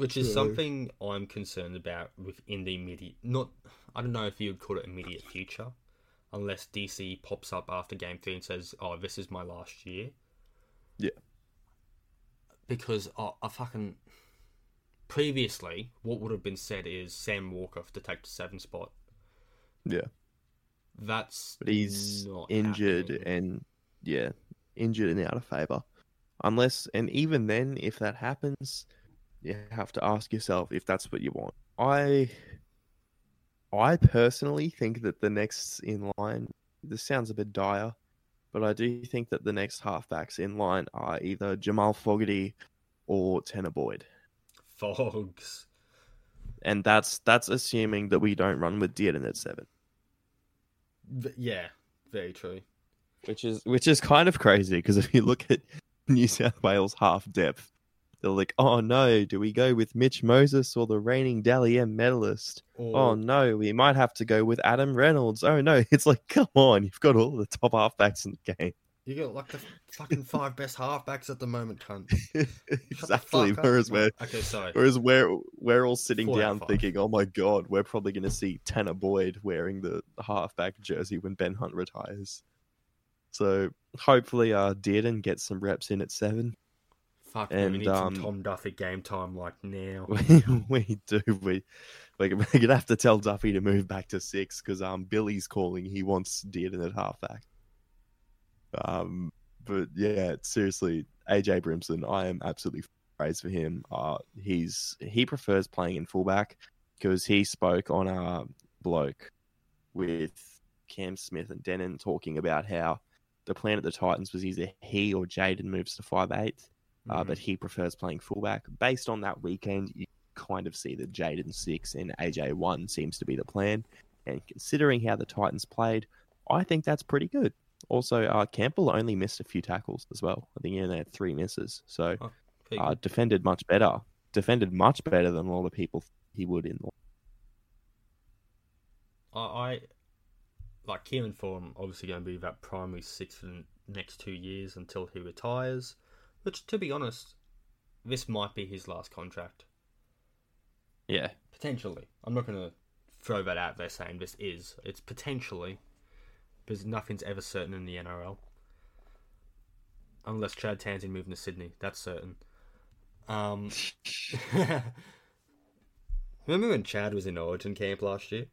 Which is
So-
something I'm concerned about within the immediate. Not, I don't know if you would call it immediate future, unless DC pops up after game three and says, "Oh, this is my last year."
Yeah.
Because oh, I fucking previously, what would have been said is Sam Walker to take the seven spot.
Yeah.
That's
But he's
not
injured
happening.
and yeah, injured and out of favor. Unless and even then, if that happens, you have to ask yourself if that's what you want. I, I personally think that the next in line. This sounds a bit dire, but I do think that the next halfbacks in line are either Jamal Fogarty or Tanner Boyd,
Fogs.
and that's that's assuming that we don't run with Dearden at seven.
Yeah, very true.
which is which is kind of crazy because if you look at New South Wales half depth, they're like, oh no, do we go with Mitch Moses or the reigning Dally M medalist?
Or,
Oh no, we might have to go with Adam Reynolds. Oh no, *laughs* it's like, come on, you've got all the top halfbacks in the game.
you got like the fucking *laughs* five best halfbacks at the moment, cunt. *laughs*
Exactly. Whereas we're
Okay, sorry.
whereas we're we're all sitting
Four
down thinking, oh my god, we're probably going to see Tanner Boyd wearing the halfback jersey when Ben Hunt retires. So hopefully, uh, Dearden gets some reps in at seven.
Fuck, man, we
And,
need
um,
some Tom Duffy game time like now. *laughs*
We, we do. We we're *laughs* we're gonna have to tell Duffy to move back to six because um Billy's calling. He wants Dearden at halfback. Um, but yeah, seriously, AJ Brimson, I am absolutely praised for him. Uh, he's he prefers playing in fullback because he spoke on a bloke with Cam Smith and Denan talking about how the plan at the Titans was either he or Jayden moves to five eight uh,
Mhm.
but he prefers playing fullback. Based on that weekend, you kind of see that Jayden six and AJ one seems to be the plan. And considering how the Titans played, I think that's pretty good. Also, uh, Campbell only missed a few tackles as well. I think he only had three misses, so
Pretty
uh, defended much better. Defended much better than a lot of people he would in.
I, I like Kieran Foran obviously going to be that primary six for the next two years until he retires. Which, to be honest, this might be his last contract
Yeah,
potentially. I'm not going to throw that out there saying this is. It's potentially, because nothing's ever certain in the NRL. Unless Chad Townsend moving to Sydney, that's certain. Um, *laughs* remember when Chad was in Origin camp last year?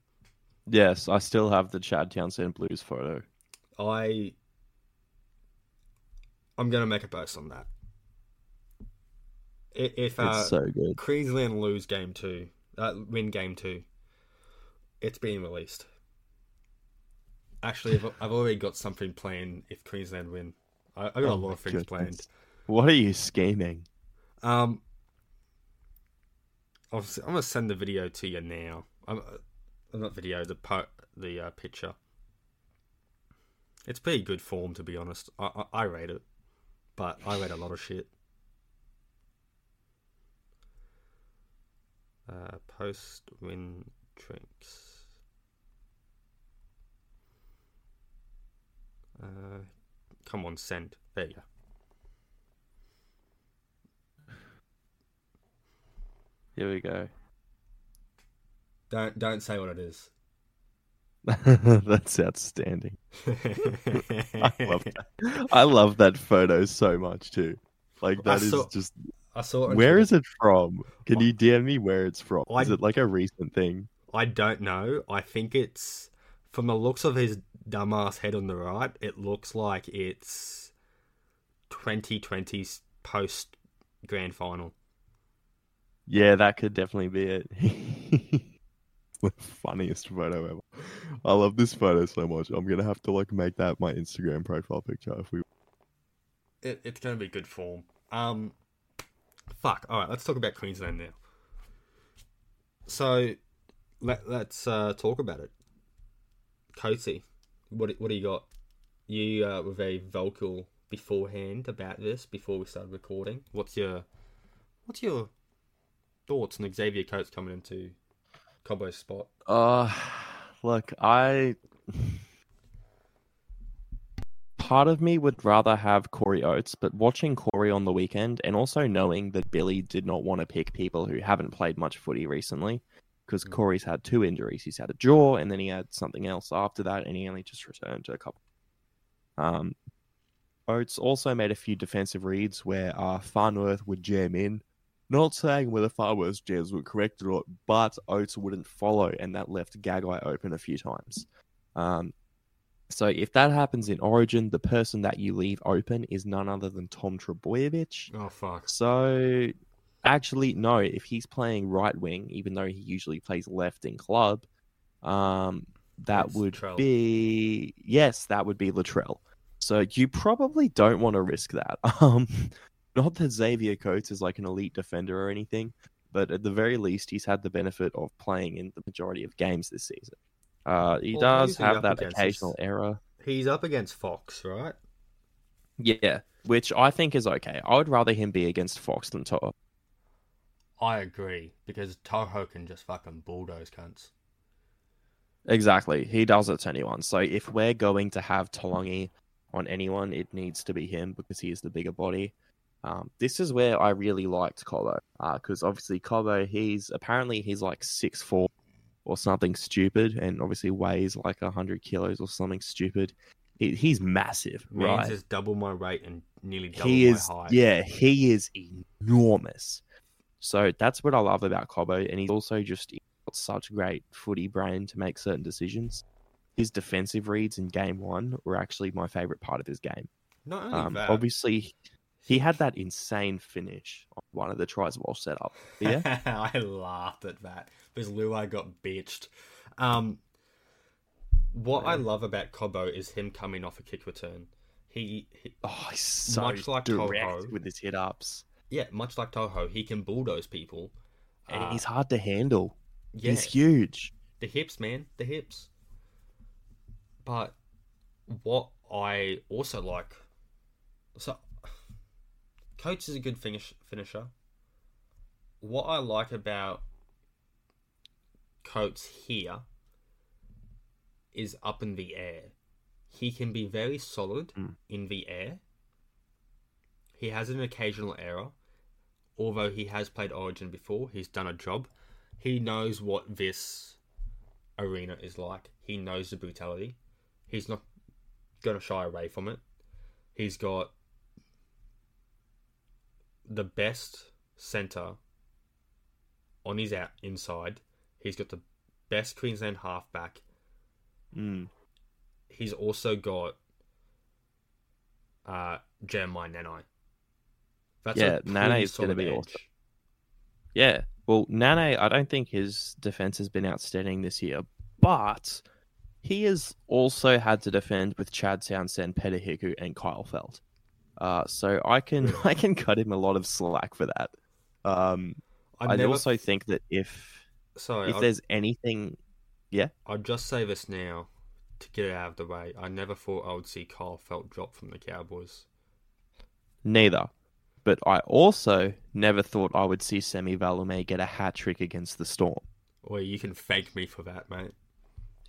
Yes, I still have the Chad Townsend Blues photo.
I I'm gonna make a post on that. I- If uh,
it's so good.
Queensland lose game two, uh, win game two, it's being released. Actually, I've, I've already got something planned if Queensland win. I, I got a
Oh
lot of things planned.
What are you scheming?
Um, s- I'm gonna send the video to you now. I'm, uh, not video, the po- the uh, picture. It's pretty good form, to be honest. I, I I rate it, but I rate a lot of shit. Uh, post win drinks. Uh, come on, send. There you go.
Here we go.
Don't don't say what it is. *laughs*
That's outstanding. *laughs* I love that. I love that photo so much too. Like
I
that is
saw-
just.
I saw it. on
Where
Twitter.
is it from? Can you DM me where it's from?
I-
Is it like a recent thing?
I don't know. I think it's from the looks of his dumbass head on the right. It looks like it's 2020's post grand final.
Yeah, that could definitely be it. *laughs* the funniest photo ever. I love this photo so much. I'm gonna have to like make that my Instagram profile picture if we.
It, it's going to be good form. Um, fuck. All right, let's talk about Queensland now. So, let let's uh, talk about it. Coatsy, what what do you got? You uh, were very vocal beforehand about this before we started recording. What's your what's your thoughts on Xavier Coates coming into Cobbo's spot?
Uh, look, I. Part of me would rather have Corey Oates, but watching Corey on the weekend and also knowing that Billy did not want to pick people who haven't played much footy recently, because
Mm.
Corey's had two injuries. He's had a jaw, and then he had something else after that, and he only just returned to a couple. Um, Oates also made a few defensive reads where uh, Farnworth would jam in. Not saying whether Farnworth's jams were correct or not, but Oates wouldn't follow, and that left Gagai open a few times. Um, so if that happens in Origin, the person that you leave open is none other than Tom Trbojevic.
Oh fuck!
So actually, no, if he's playing right wing, even though he usually plays left in club, um, that
It's
would
Latrell.
be yes, that would be Latrell. So you probably don't want to risk that. *laughs* Um, not that Xavier Coates is like an elite defender or anything, but at the very least, he's had the benefit of playing in the majority of games this season. Uh, he
Well,
does
who's he
have that occasional error.
He's up against Fox, right?
Yeah, which I think is okay. I would rather him be against Fox than To'o.
I agree because To'o can just fucking bulldoze cunts.
Exactly. He does it to anyone. So if we're going to have Talongi on anyone, it needs to be him because he is the bigger body. Um, this is where I really liked Cobbo. Because obviously Cobbo, he's apparently he's like six four or something stupid, and obviously weighs like hundred kilos or something stupid. He, he's massive,
Man's
right?
just double my weight and nearly double
he
my
is
height.
yeah he is enormous so that's what i love about Cobbo, and he's also just got such great footy brain to make certain decisions his defensive reads in game one were actually my favorite part of his game
Not only
um,
that,
obviously he had that insane finish on one of the tries while set up yeah *laughs*
I laughed at that because Luai got bitched. Um, what I love about Cobbo is him coming off a kick return. He, he
oh he's so
Much like
direct
To'o.
with his hit ups
yeah, much like To'o, he can bulldoze people.
and
Uh,
he's hard to handle
yeah,
he's huge
the hips, man, the hips. But what I also like, so Coates is a good finish finisher. What I like about Coates here is up in the air. He can be very solid
Mm.
in the air. He has an occasional error, although he has played Origin before. He's done a job. He knows what this arena is like. He knows the brutality. He's not going to shy away from it. He's got the best center on his out inside. He's got the best Queensland halfback.
Mm.
He's also got uh, Jeremiah Nanai. That's
Yeah,
a
is gonna
solid
be
edge.
awesome. Yeah. Well, Nane, I don't think his defense has been outstanding this year, but he has also had to defend with Chad Townsend, Peter Hiku, and Kyle Feldt. Uh, so I can *laughs* I can cut him a lot of slack for that. Um,
I never.
also think that if
sorry,
if
I'll,
there's anything, yeah,
I'll just say this now to get it out of the way. I never thought I would see Kyle Feldt drop from the Cowboys.
neither. But I also never thought I would see Semi Valemei get a hat trick against the Storm.
Or you can thank me for that, mate.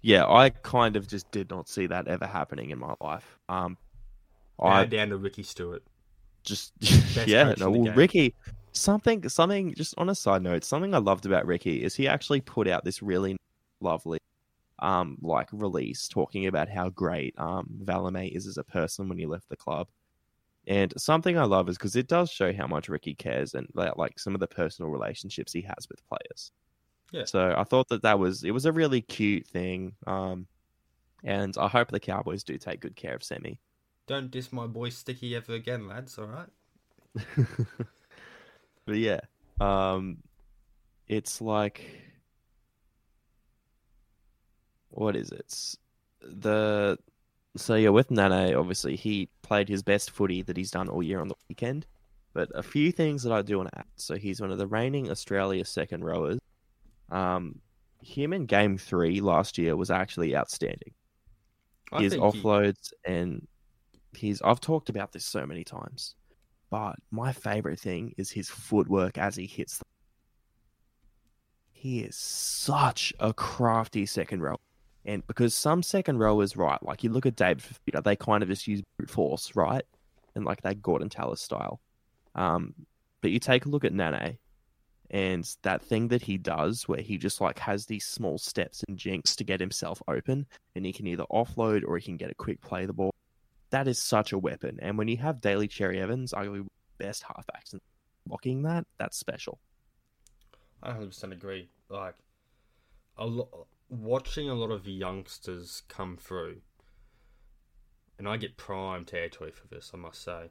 Yeah, I kind of just did not see that ever happening in my life. Um, I
down to Ricky Stuart.
just *laughs* yeah, no, well. Ricky. Something, something. Just on a side note, something I loved about Ricky is he actually put out this really lovely, um, like release talking about how great um Valemei is as a person when he left the club. And something I love is because it does show how much Ricky cares and like, like some of the personal relationships he has with players.
Yeah.
So I thought that that was it was a really cute thing. Um, and I hope the Cowboys do take good care of Semi.
Don't diss my boy Sticky ever again, lads. All right. *laughs*
but yeah, um, it's like, what is it? It's the so yeah, with Nanai, obviously he played his best footy that he's done all year on the weekend. But a few things that I do want to add. So he's one of the reigning Australia second rowers. Um, him in game three last year was actually outstanding.
I
his
think he-
offloads and he's I've talked about this so many times. But my favorite thing is his footwork as he hits them. He is such a crafty second row. And because some second rowers, right, like you look at David Fifita, they kind of just use brute force, right? And like that Gordon Tallis style. Um, but you take a look at Nanai and that thing that he does where he just like has these small steps and jinks to get himself open and he can either offload or he can get a quick play the ball. That is such a weapon. And when you have Daly Cherry Evans, arguably best halfbacks and blocking that, that's special.
I 100% agree. Like, a lo- watching a lot of youngsters come through, and I get prime territory for this, I must say,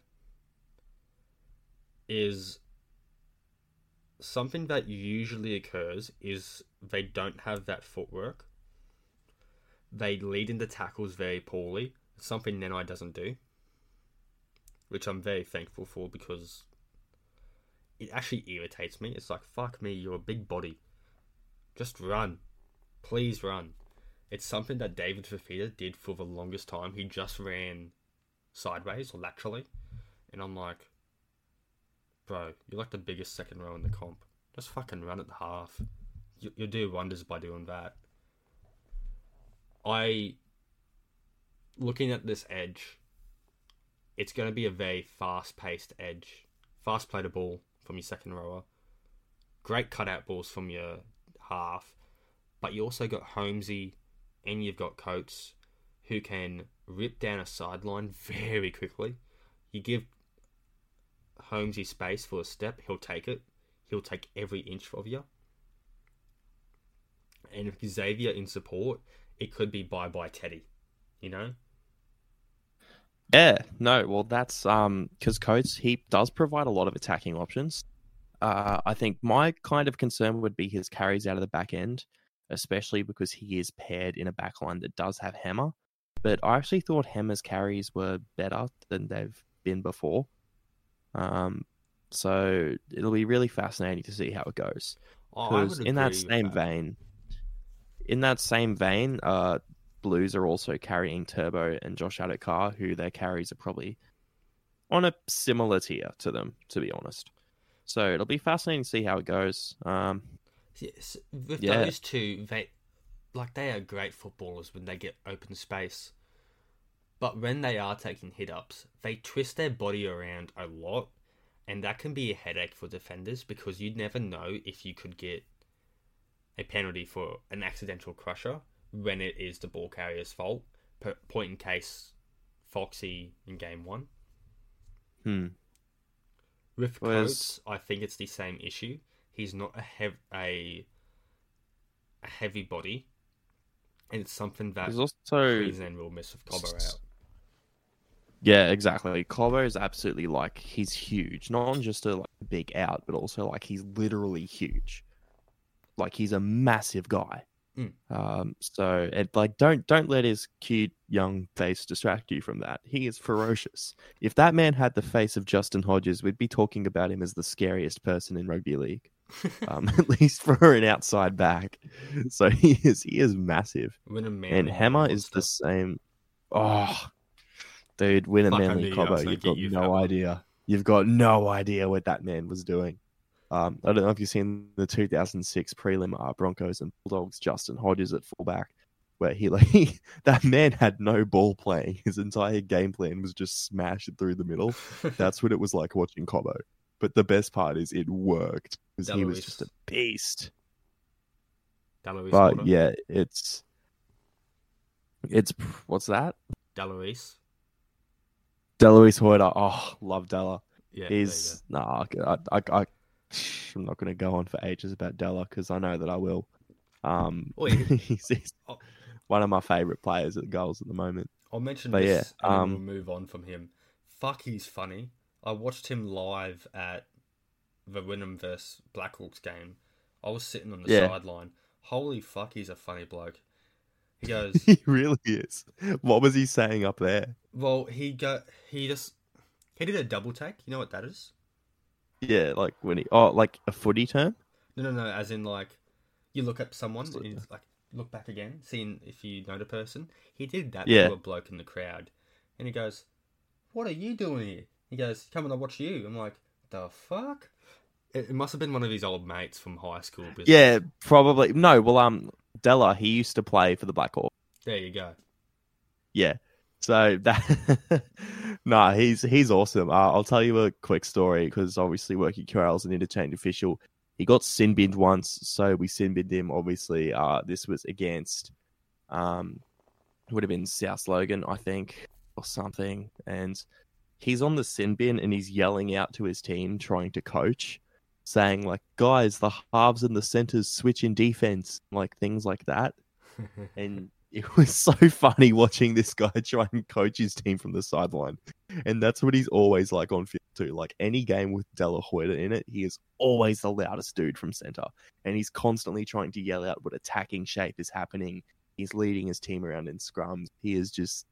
is something that usually occurs is they don't have that footwork. They lead into tackles very poorly. Something Nanai doesn't do, which I'm very thankful for because it actually irritates me. It's like, fuck me, you're a big body. Just run. Please run. It's something that David Fifita did for the longest time. He just ran sideways or laterally. And I'm like, bro, you're like the biggest second row in the comp. Just fucking run at the half. You, you'll do wonders by doing that. I, looking at this edge, it's going to be a very fast paced edge. Fast play the ball from your second rower. Great cutout balls from your half. But you also got Holmesy and you've got Coates who can rip down a sideline *laughs* very quickly. You give Holmesy space for a step, he'll take it. He'll take every inch of you. And if Xavier in support, it could be bye bye Teddy. You know?
Yeah, no, well, that's um because Coates he does provide a lot of attacking options. Uh, I think my kind of concern would be his carries out of the back end, especially because he is paired in a back line that does have Hammer. But I actually thought Hammer's carries were better than they've been before. Um, so it'll be really fascinating to see how it goes.
Oh,
Because
would
in that
agree with
same vein, in that same vein, uh, Blues are also carrying Turbo and Josh Addo-Carr, who their carries are probably on a similar tier to them, to be honest. So it'll be fascinating to see how it goes. Um,
Yes, with
Yeah.
those two, they like they are great footballers when they get open space. But when they are taking hit ups, they twist their body around a lot, and that can be a headache for defenders because you'd never know if you could get a penalty for an accidental crusher when it is the ball carrier's fault. Point in case Foxy in game one.
Hmm.
With
Whereas-
Coates, I think it's the same issue. He's not a hev- a a heavy body, and it's something that
There's also
Queensland will miss with Cobbo out.
Yeah, exactly. Cobbo is absolutely like he's huge. Not on just a like, big out, but also like he's literally huge. Like he's a massive guy.
Mm.
Um, so it, like don't don't let his cute young face distract you from that. He is ferocious. If that man had the face of Justin Hodges, we'd be talking about him as the scariest person in rugby league. *laughs* Um, *laughs* at least for an outside back. So *laughs* he is he is massive.
When a man
And Hammer is the same. Oh, dude, win a Manly cobbo. You've got
you
no
one.
idea. You've got no idea what that man was doing. Um, I don't know if you've seen the 2006 prelim uh, Broncos and Bulldogs. Justin Hodges at fullback, where he *laughs* like that man had no ball playing. His entire game plan was just smash it through the middle. *laughs* That's what it was like watching Cobbo. But the best part is it worked because he was just a beast. But
Porter.
yeah, it's it's what's that?
Deloise.
Delouise Hoeter. Oh, love Della.
Yeah,
He's nah. I, I, I, *laughs* I'm not going to go on for ages about Della because I know that I will. Um,
Oh, *laughs* yeah.
he's,
Oh.
one of my favorite players at goals at the moment.
I'll mention
But
this
yeah, um,
we'll move on from him. Fuck, he's funny. I watched him live at the Wynnum vs Blackhawks game. I was sitting on the
Yeah.
sideline. Holy fuck, he's a funny bloke. He *laughs* goes,
he really is. What was he saying up there?
well, he go, he just, he did a double take. You know what that is?
Yeah, like when he oh, like a footy term.
No, no, no. As in, like, you look at someone and it's like look back again, seeing if you know the person. He did that
Yeah.
to a bloke in the crowd, and he goes, "What are you doing here?" He goes, "Come and I watch you." I'm like, "The fuck." It, must have been one of his old mates from high school. Business.
Yeah, probably. No, well, um, Della, he used to play for the Black Hawk.
There you go.
Yeah. So that, *laughs* nah, he's he's awesome. Uh, I'll tell you a quick story because obviously working QRL is an interchange official. He got sin binned once, so we sin binned him. Obviously, uh, this was against, um, would have been South Logan, I think, or something. And he's on the sin bin and he's yelling out to his team, trying to coach, saying like, "Guys, the halves and the centers switch in defense," like things like that *laughs* and it *laughs* was so funny watching this guy *laughs* try and coach his team from the sideline. And that's what he's always like on field too. Like any game with Della Hoeter in it, he is always the loudest dude from center. And he's constantly trying to yell out what attacking shape is happening. He's leading his team around in scrums. He is just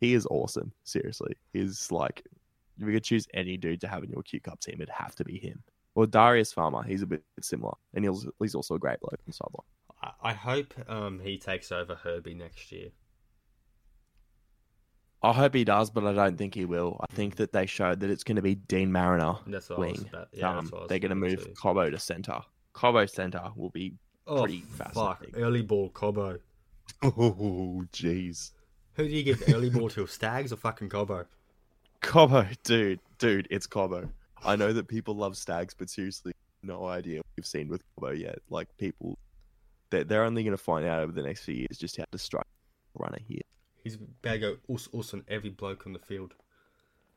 he is awesome. Seriously. He's like if we could choose any dude to have in your Q Cup team, it'd have to be him. Or Darius Farmer, he's a bit similar. And he's he's also a great bloke on sideline.
I, hope um he takes over Herbie next year.
I hope he does, but I don't think he will. I think that they showed that it's going to be Deine Mariner
That's what I was
wing.
about. Yeah,
um,
that's what I was
they're going to move
too.
Cobbo to center. Cobbo center will be.
Oh
pretty
fuck!
fascinating.
Early ball Cobbo.
Oh, jeez.
Who do you give early ball to? Stags or fucking Cobbo?
Cobo, dude, dude, it's Cobbo. I know that people love stags, but seriously, no idea what you've seen with Cobbo yet. Like people, they're, they're only going to find out over the next few years just how to strike a runner here.
He's about to go us us on every bloke on the field.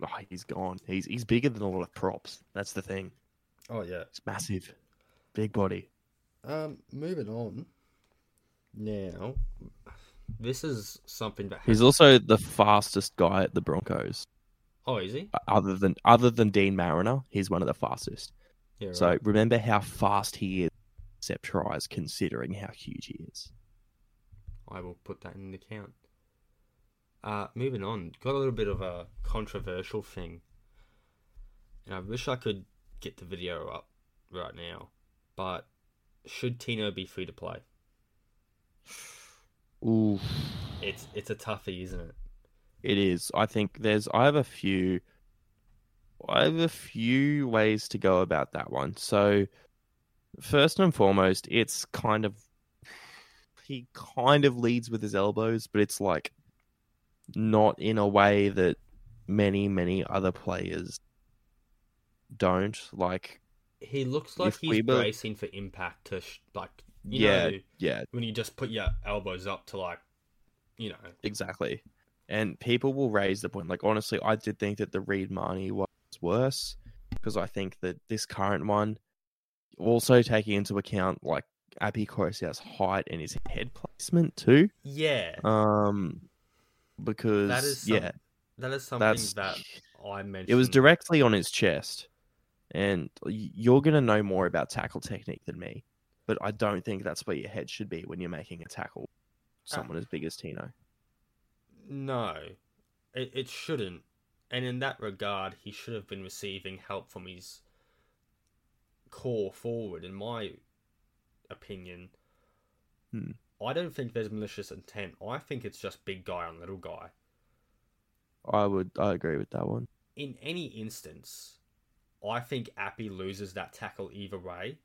Oh, he's gone. He's he's bigger than a lot of props. That's the thing.
Oh yeah.
It's massive, big body.
Um, moving on. Now, this is something that
He's also the fastest guy at the Broncos.
Oh, is he?
other than other than Deine Mariner, he's one of the fastest.
Yeah. Right.
So remember how fast he is, except tries, considering how huge he is.
I will put that in the count. Uh, moving on, got a little bit of a controversial thing, and I wish I could get the video up right now. But should Tino be free to play?
Ooh,
It's it's a toughie, isn't it?
it is. I think there's. I have a few. I have a few ways to go about that one. So, first and foremost, it's kind of he kind of leads with his elbows, but it's like not in a way that many many other players don't. Like
He looks like he's
we were-
bracing for impact to sh- like You
yeah,
know,
yeah,
when you just put your elbows up to like, you know,
exactly. And people will raise the point. Like honestly, I did think that the Reed Mahoney was worse because I think that this current one, also taking into account like Api Koroisau's height and his head placement too.
yeah,
Um, because
that is some-
yeah,
that is something
that's
that I mentioned.
it was directly on his chest, and you're gonna know more about tackle technique than me, but I don't think that's where your head should be when you're making a tackle. Someone as big as Tino.
No, it, it shouldn't. And in that regard, he should have been receiving help from his core forward, in my opinion.
Hmm.
I don't think there's malicious intent. I think it's just big guy on little guy.
I would I agree with that one.
In any instance, I think Api loses that tackle either way.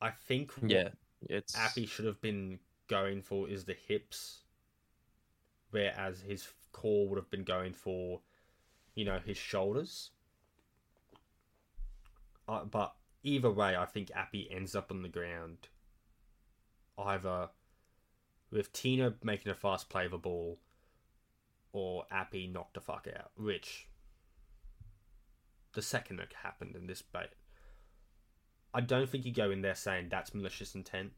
I think what
Yeah, it's
Api should have been going for is the hips, whereas his core would have been going for, you know, his shoulders. Uh, but either way, I think Api ends up on the ground. Either with Tino making a fast play of the ball, or Api knocked the fuck out, which the second it happened in this bait. I don't think you go in there saying that's malicious intent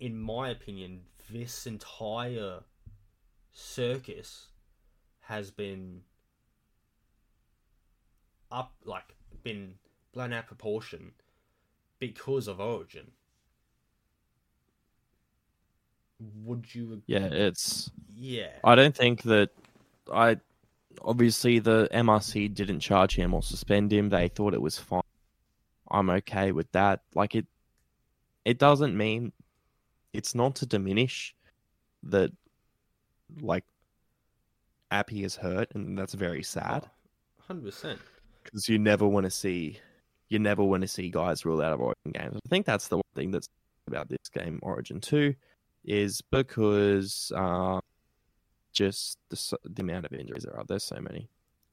in my opinion, this entire circus has been up, like, been blown out of proportion because of Origin. Would you?
yeah, it's
Yeah.
I don't think that I obviously the MRC didn't charge him or suspend him. They thought it was fine. I'm okay with that. Like it it doesn't mean it's not to diminish that like Api is hurt and that's very sad oh,
Hundred percent.
because you never want to see you never want to see guys rule out of Origin games. I think that's the one thing that's about this game Origin 2 is because uh, just the, the amount of injuries there are. There's so many.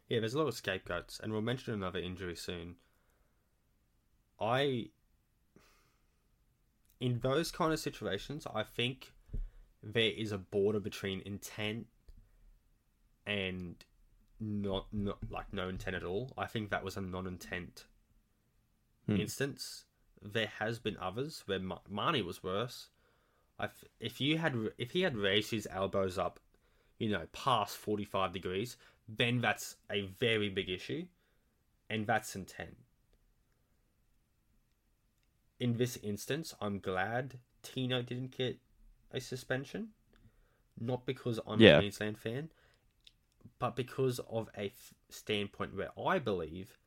Yeah, there's a lot of scapegoats, and we'll mention another injury soon. I, in those kind of situations, I think there is a border between intent and not, not like no intent at all. I think that was a non-intent
Hmm.
instance. There has been others where Ma- Mahoney was worse. I f- if you had if he had raised his elbows up, you know, past forty five degrees, then that's a very big issue, and that's intent. In this instance, I'm glad Tino didn't get a suspension, not because I'm
Yeah.
a Queensland fan, but because of a f- standpoint where I believe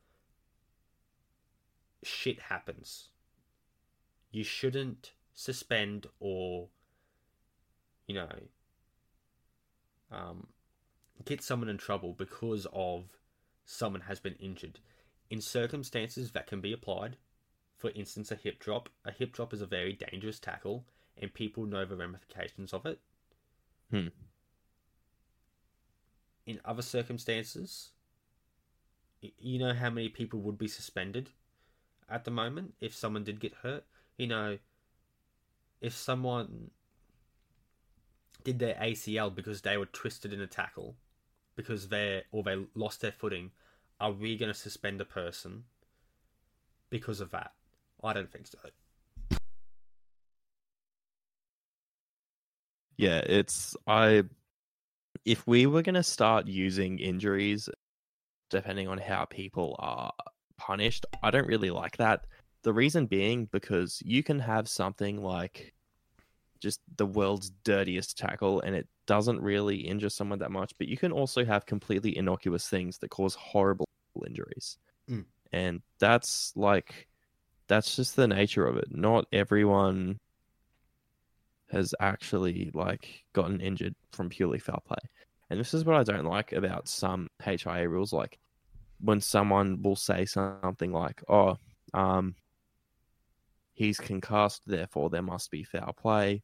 shit happens. You shouldn't suspend or, you know, um, get someone in trouble because of someone has been injured. In circumstances that can be applied, for instance, a hip drop. A hip drop is a very dangerous tackle, and people know the ramifications of it.
Hmm.
In other circumstances, you know how many people would be suspended at the moment if someone did get hurt. You know, if someone did their ACL because they were twisted in a tackle, because they or they lost their footing, are we going to suspend a person because of that? I don't think so.
Yeah, it's I if we were going to start using injuries depending on how people are punished, I don't really like that. The reason being because you can have something like just the world's dirtiest tackle and it doesn't really injure someone that much, but you can also have completely innocuous things that cause horrible injuries.
Mm.
And that's like that's just the nature of it. Not everyone has actually like gotten injured from purely foul play. And this is what I don't like about some HIA rules like when someone will say something like, "Oh, um he's concussed, therefore there must be foul play."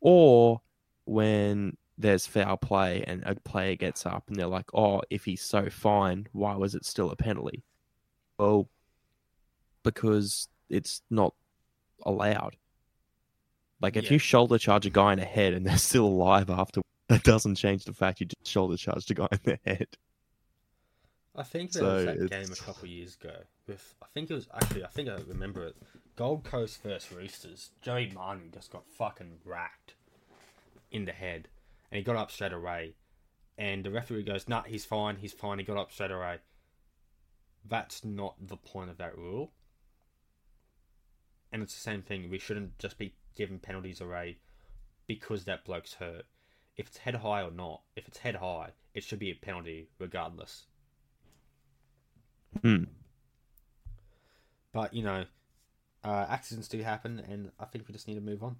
Or when there's foul play and a player gets up and they're like, "Oh, if he's so fine, why was it still a penalty?" Well, because it's not allowed. Like if
Yeah.
you shoulder charge a guy in the head and they're still alive after, that doesn't change the fact you just shoulder charged a guy in the head.
I think there was
So
that game a
it's-
couple years ago with I think it was actually I think I remember it. Gold Coast versus Roosters. Joey Martin just got fucking racked in the head, and he got up straight away. And the referee goes, "Nah, he's fine. He's fine. He got up straight away." That's not the point of that rule. And it's the same thing. We shouldn't just be giving penalties away because that bloke's hurt. If it's head high or not, if it's head high, it should be a penalty regardless.
Hmm.
But you know, uh, accidents do happen, and I think we just need to move on.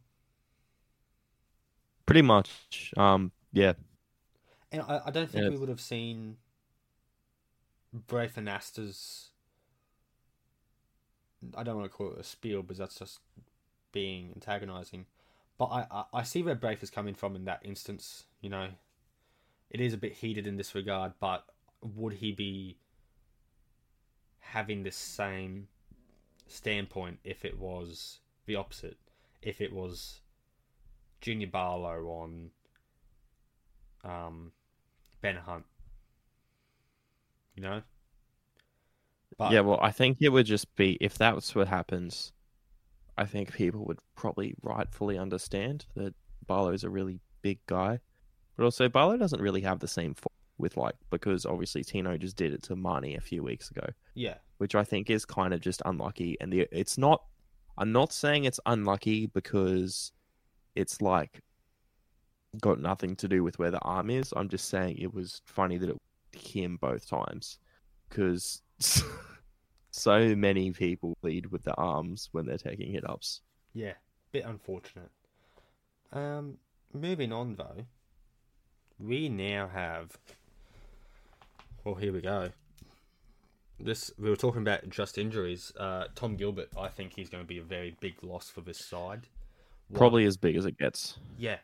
Pretty much. Um. Yeah.
And I, I don't think
Yeah.
we would have seen Braith Anasta's. I don't want to call it a spiel because that's just being antagonizing. But I, I, I see where Braith is coming from in that instance. You know, it is a bit heated in this regard, but would he be having the same standpoint if it was the opposite? If it was Junior Paulo on um, Ben Hunt. You know? But
yeah. Well, I think it would just be if that's what happens. I think people would probably rightfully understand that Paulo Paulo's a really big guy, but also Paulo doesn't really have the same with like because obviously Tino just did it to Marnie a few weeks ago.
yeah,
which I think is kind of just unlucky. And the it's not. I'm not saying it's unlucky because it's like got nothing to do with where the arm is. I'm just saying it was funny that it him both times because *laughs* so many people lead with the arms when they're taking hit ups.
yeah, bit unfortunate. Um, moving on though, we now have. Well, here we go. This we were talking about just injuries. Uh, Tom Gilbert, I think he's going to be a very big loss for this side.
Probably as big as it gets.
Yeah.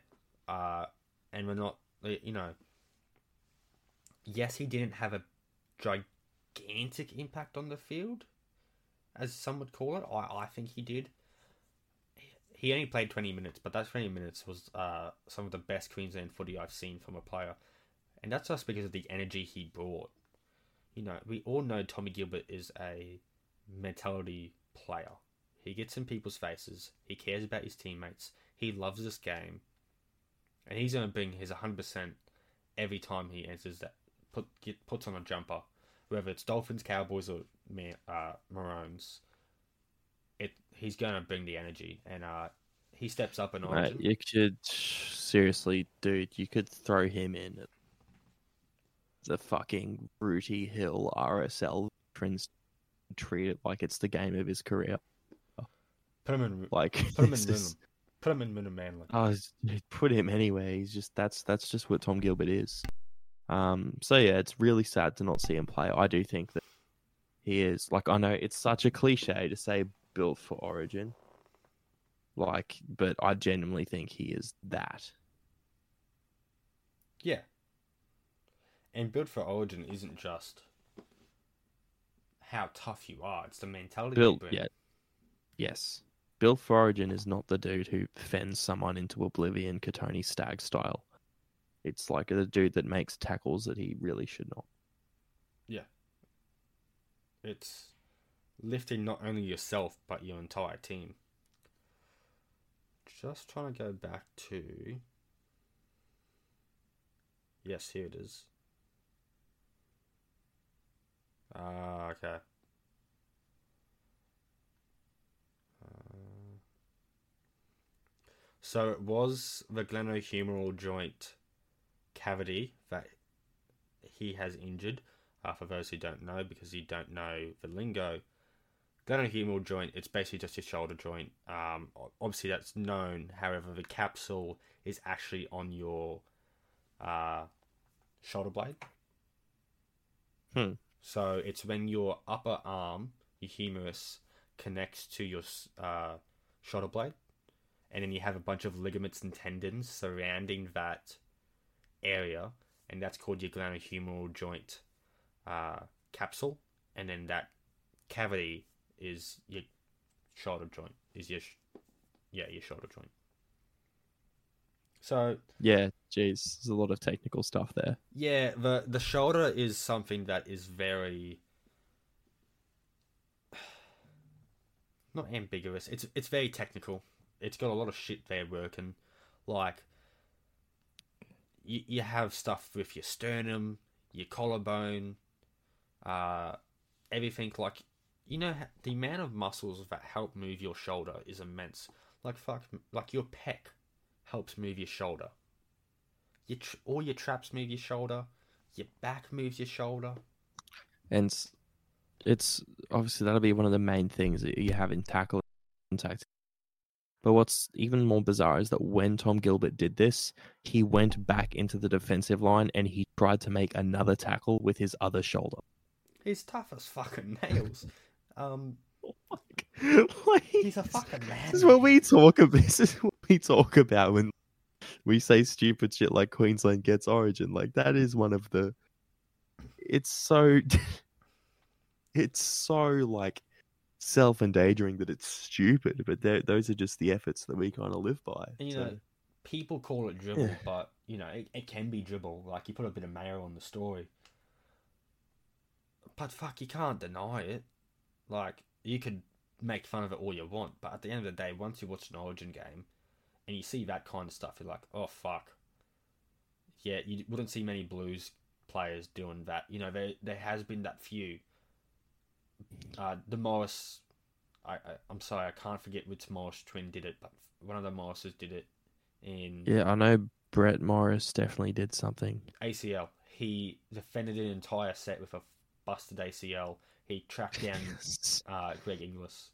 Uh, and we're not, you know, yes, he didn't have a gigantic impact on the field, as some would call it. I, I think he did. He only played 20 minutes, but that 20 minutes was uh, some of the best Queensland footy I've seen from a player. And that's just because of the energy he brought. You know, we all know Tommy Gilbert is a mentality player. He gets in people's faces. He cares about his teammates. He loves this game, and he's going to bring his 100% every time he enters that put get, puts on a jumper, whether it's Dolphins, Cowboys, or uh, Maroons. It he's going to bring the energy, and uh, he steps up
Mate,
Origin.
you could seriously, dude. You could throw him in at the fucking Rooty Hill RSL veterans. Treat it like it's the game of his career.
Put him in.
Like
Put him in
just-
Put him in Moon Manly.
Oh, put him anywhere. He's just that's that's just what Tom Gilbert is. Um, so yeah, it's really sad to not see him play. I do think that he is like I know it's such a cliche to say built for Origin, like, but I genuinely think he is that.
Yeah. And build for Origin isn't just how tough you are; it's the mentality you
Built,
bring.
yeah, yes. Built for Origin is not the dude who fends someone into oblivion, Kotoni Staggs style. It's like the dude that makes tackles that he really should not. Yeah.
It's lifting not only yourself but your entire team. Just trying to go back to. Yes, here it is. Ah, okay. Uh, so it was the glenohumeral joint cavity that he has injured. Uh, for those who don't know, because you don't know the lingo, glenohumeral joint, it's basically just your shoulder joint. Um, obviously, that's known. However, the capsule is actually on your uh, shoulder blade.
Hmm.
So it's when your upper arm, your humerus, connects to your uh, shoulder blade, and then you have a bunch of ligaments and tendons surrounding that area, and that's called your glenohumeral joint uh, capsule, and then that cavity is your shoulder joint. Is your sh- yeah your shoulder joint. So
Yeah, geez, there's a lot of technical stuff there.
yeah, the the shoulder is something that is very not ambiguous. It's it's very technical. It's got a lot of shit there working. Like you you have stuff with your sternum, your collarbone, uh, everything. Like you know the amount of muscles that help move your shoulder is immense. Like fuck, like your pec helps move your shoulder. Your tr- all your traps move your shoulder. Your back moves your shoulder.
And it's obviously that'll be one of the main things that you have in tackle contact. But what's even more bizarre is that when Tom Gilbert did this, he went back into the defensive line and he tried to make another tackle with his other shoulder.
He's tough as fucking nails. Um, *laughs*
like,
he's a fucking man.
This is what we talk about. This is we talk about when we say stupid shit like Queensland gets Origin. Like that is one of the. It's so. *laughs* it's so like self-endangering that it's stupid, but those are just the efforts that we kind of live by.
And, you
so-
know, people call it dribble,
Yeah.
but you know, it, it can be dribble. Like you put a bit of mayo on the story. But fuck, you can't deny it. Like you could make fun of it all you want, but at the end of the day, once you watch an Origin game and you see that kind of stuff, you're like, oh fuck. Yeah, you wouldn't see many Blues players doing that. You know, there there has been that few. Uh, the Morris, I, I I'm sorry, I can't forget which Morris twin did it, but one of the Morrises did it in
yeah, I know Brett Morris definitely did something.
ACL. He defended an entire set with a busted ACL. He tracked down *laughs* uh, Greg Inglis.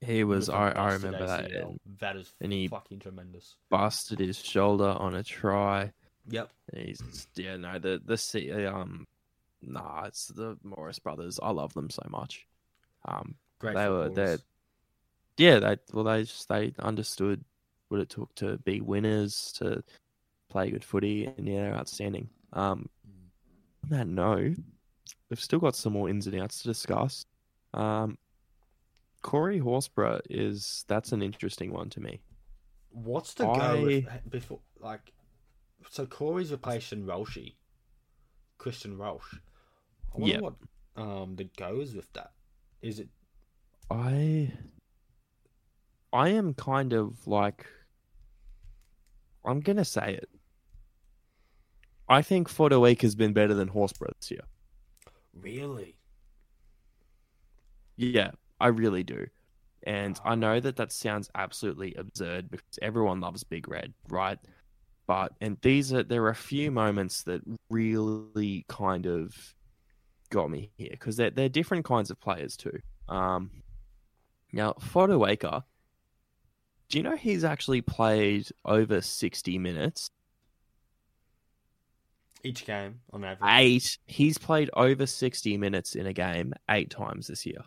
He was. I, I, remember that. And
That is
and he-
fucking tremendous.
busted his shoulder on a try.
Yep.
He's yeah no the the C- um nah it's the Morris brothers I love them so much um
Great.
They were-
footballers.
yeah they well they just they understood what it took to be winners to play good footy and yeah they're outstanding um on that note we've still got some more ins and outs to discuss um Corey Horsburgh is that's an interesting one to me
What's the go with before like? So Corey's replacing Rolshy, Christian Welch. I wonder
Yeah.
what um the goes with that. Is it
I I am kind of like I'm gonna say it. I think Week has been better than Horsburgh this year.
really?
Yeah, I really do. And I know that that sounds absolutely absurd because everyone loves Big Red, right? But and these are there are a few moments that really kind of got me here because they're they're different kinds of players too. Um, now Fotuaika, do you know he's actually played over sixty minutes?
Each game on average.
Eight. He's played over sixty minutes in a game eight times this year.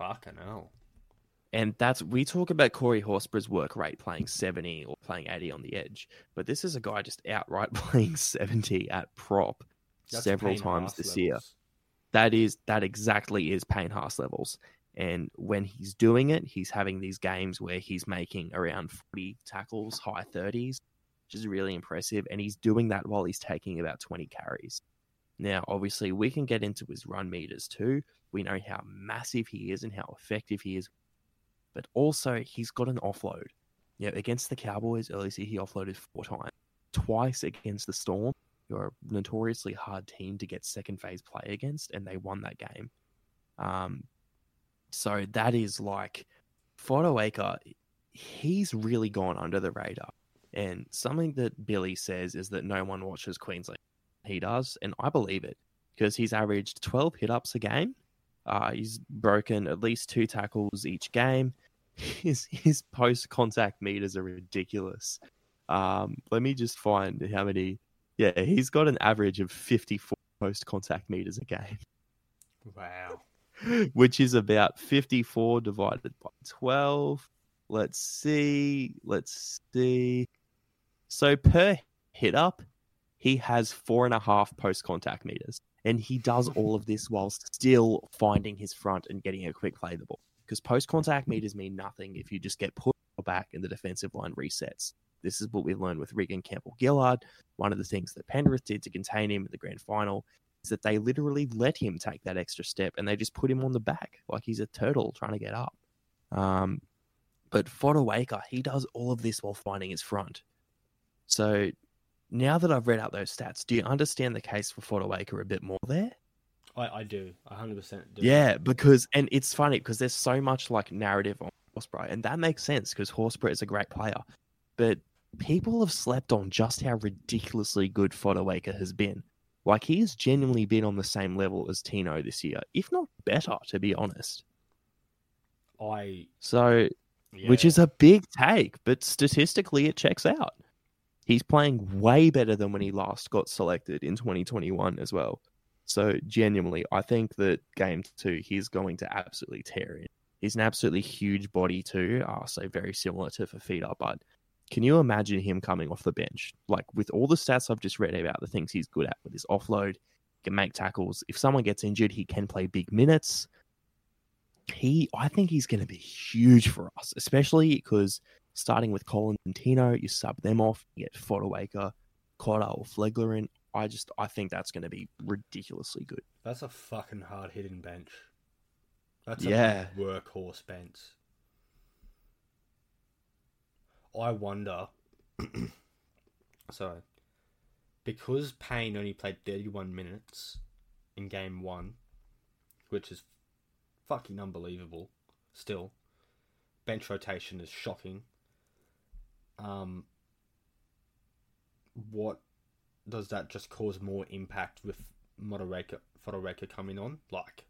Fucking hell.
And that's we talk about Corey Horsburgh's work rate playing 70 or playing 80 on the edge, but this is a guy just outright *laughs* playing 70 at prop
That's
several times this year. That is that exactly is Payne Haas levels. And when he's doing it, he's having these games where he's making around 40 tackles, high 30s, which is really impressive. And he's doing that while he's taking about 20 carries. Now, obviously, we can get into his run meters too. We know how massive he is and how effective he is. But also, he's got an offload. Yeah, against the Cowboys this year, he offloaded four times. Twice against the Storm, who are a notoriously hard team to get second phase play against, and they won that game. Um, so that is like Fotuaika, he's really gone under the radar. And something that Billy says is that no one watches Queensland. He does, and I believe it because he's averaged 12 hit ups a game. Uh, he's broken at least two tackles each game. *laughs* His his post contact meters are ridiculous. Um, let me just find how many. Yeah, he's got an average of 54 post contact meters a game *laughs*
Wow.
which is about 54 divided by 12. Let's see. Let's see. So per hit up, he has four and a half post contact meters. And he does all of this while still finding his front and getting a quick play the ball. Because post contact meters mean nothing if you just get put back and the defensive line resets. this is what we learned with Reagan Campbell Gillard. One of the things that Penrith did to contain him in the grand final is that they literally let him take that extra step and they just put him on the back like he's a turtle trying to get up. Um, but Fotuaika, he does all of this while finding his front. So now that I've read out those stats, do you understand the case for Fotuaika a bit more there?
I, I do. 100% do.
Yeah, because and it's funny because there's so much like narrative on Horsburgh, and that makes sense because Horsburgh is a great player, but people have slept on just how ridiculously good Fotuaika has been. Like he has genuinely been on the same level as Tino this year, if not better, to be honest.
I.
So,
Yeah.
which is a big take, but statistically it checks out. He's playing way better than when he last got selected in 2021 as well. So genuinely, I think that game two, he's going to absolutely tear it. He's an absolutely huge body too, uh, so very similar to Fifita. But can you imagine him coming off the bench? Like with all the stats I've just read about the things he's good at with his offload, can make tackles. If someone gets injured, he can play big minutes. He, I think he's going to be huge for us, especially because starting with Collins and Tino, you sub them off, you get Fotuaika, Cotter or Flegler in. I just, I think that's going to be ridiculously good.
That's a fucking hard hitting bench. That's
Yeah.
a workhorse bench. I wonder. *coughs* sorry. Because Payne only played 31 minutes in game one, which is fucking unbelievable, still. Bench rotation is shocking. Um, what does that just cause more impact with Motoreka, coming on? Like,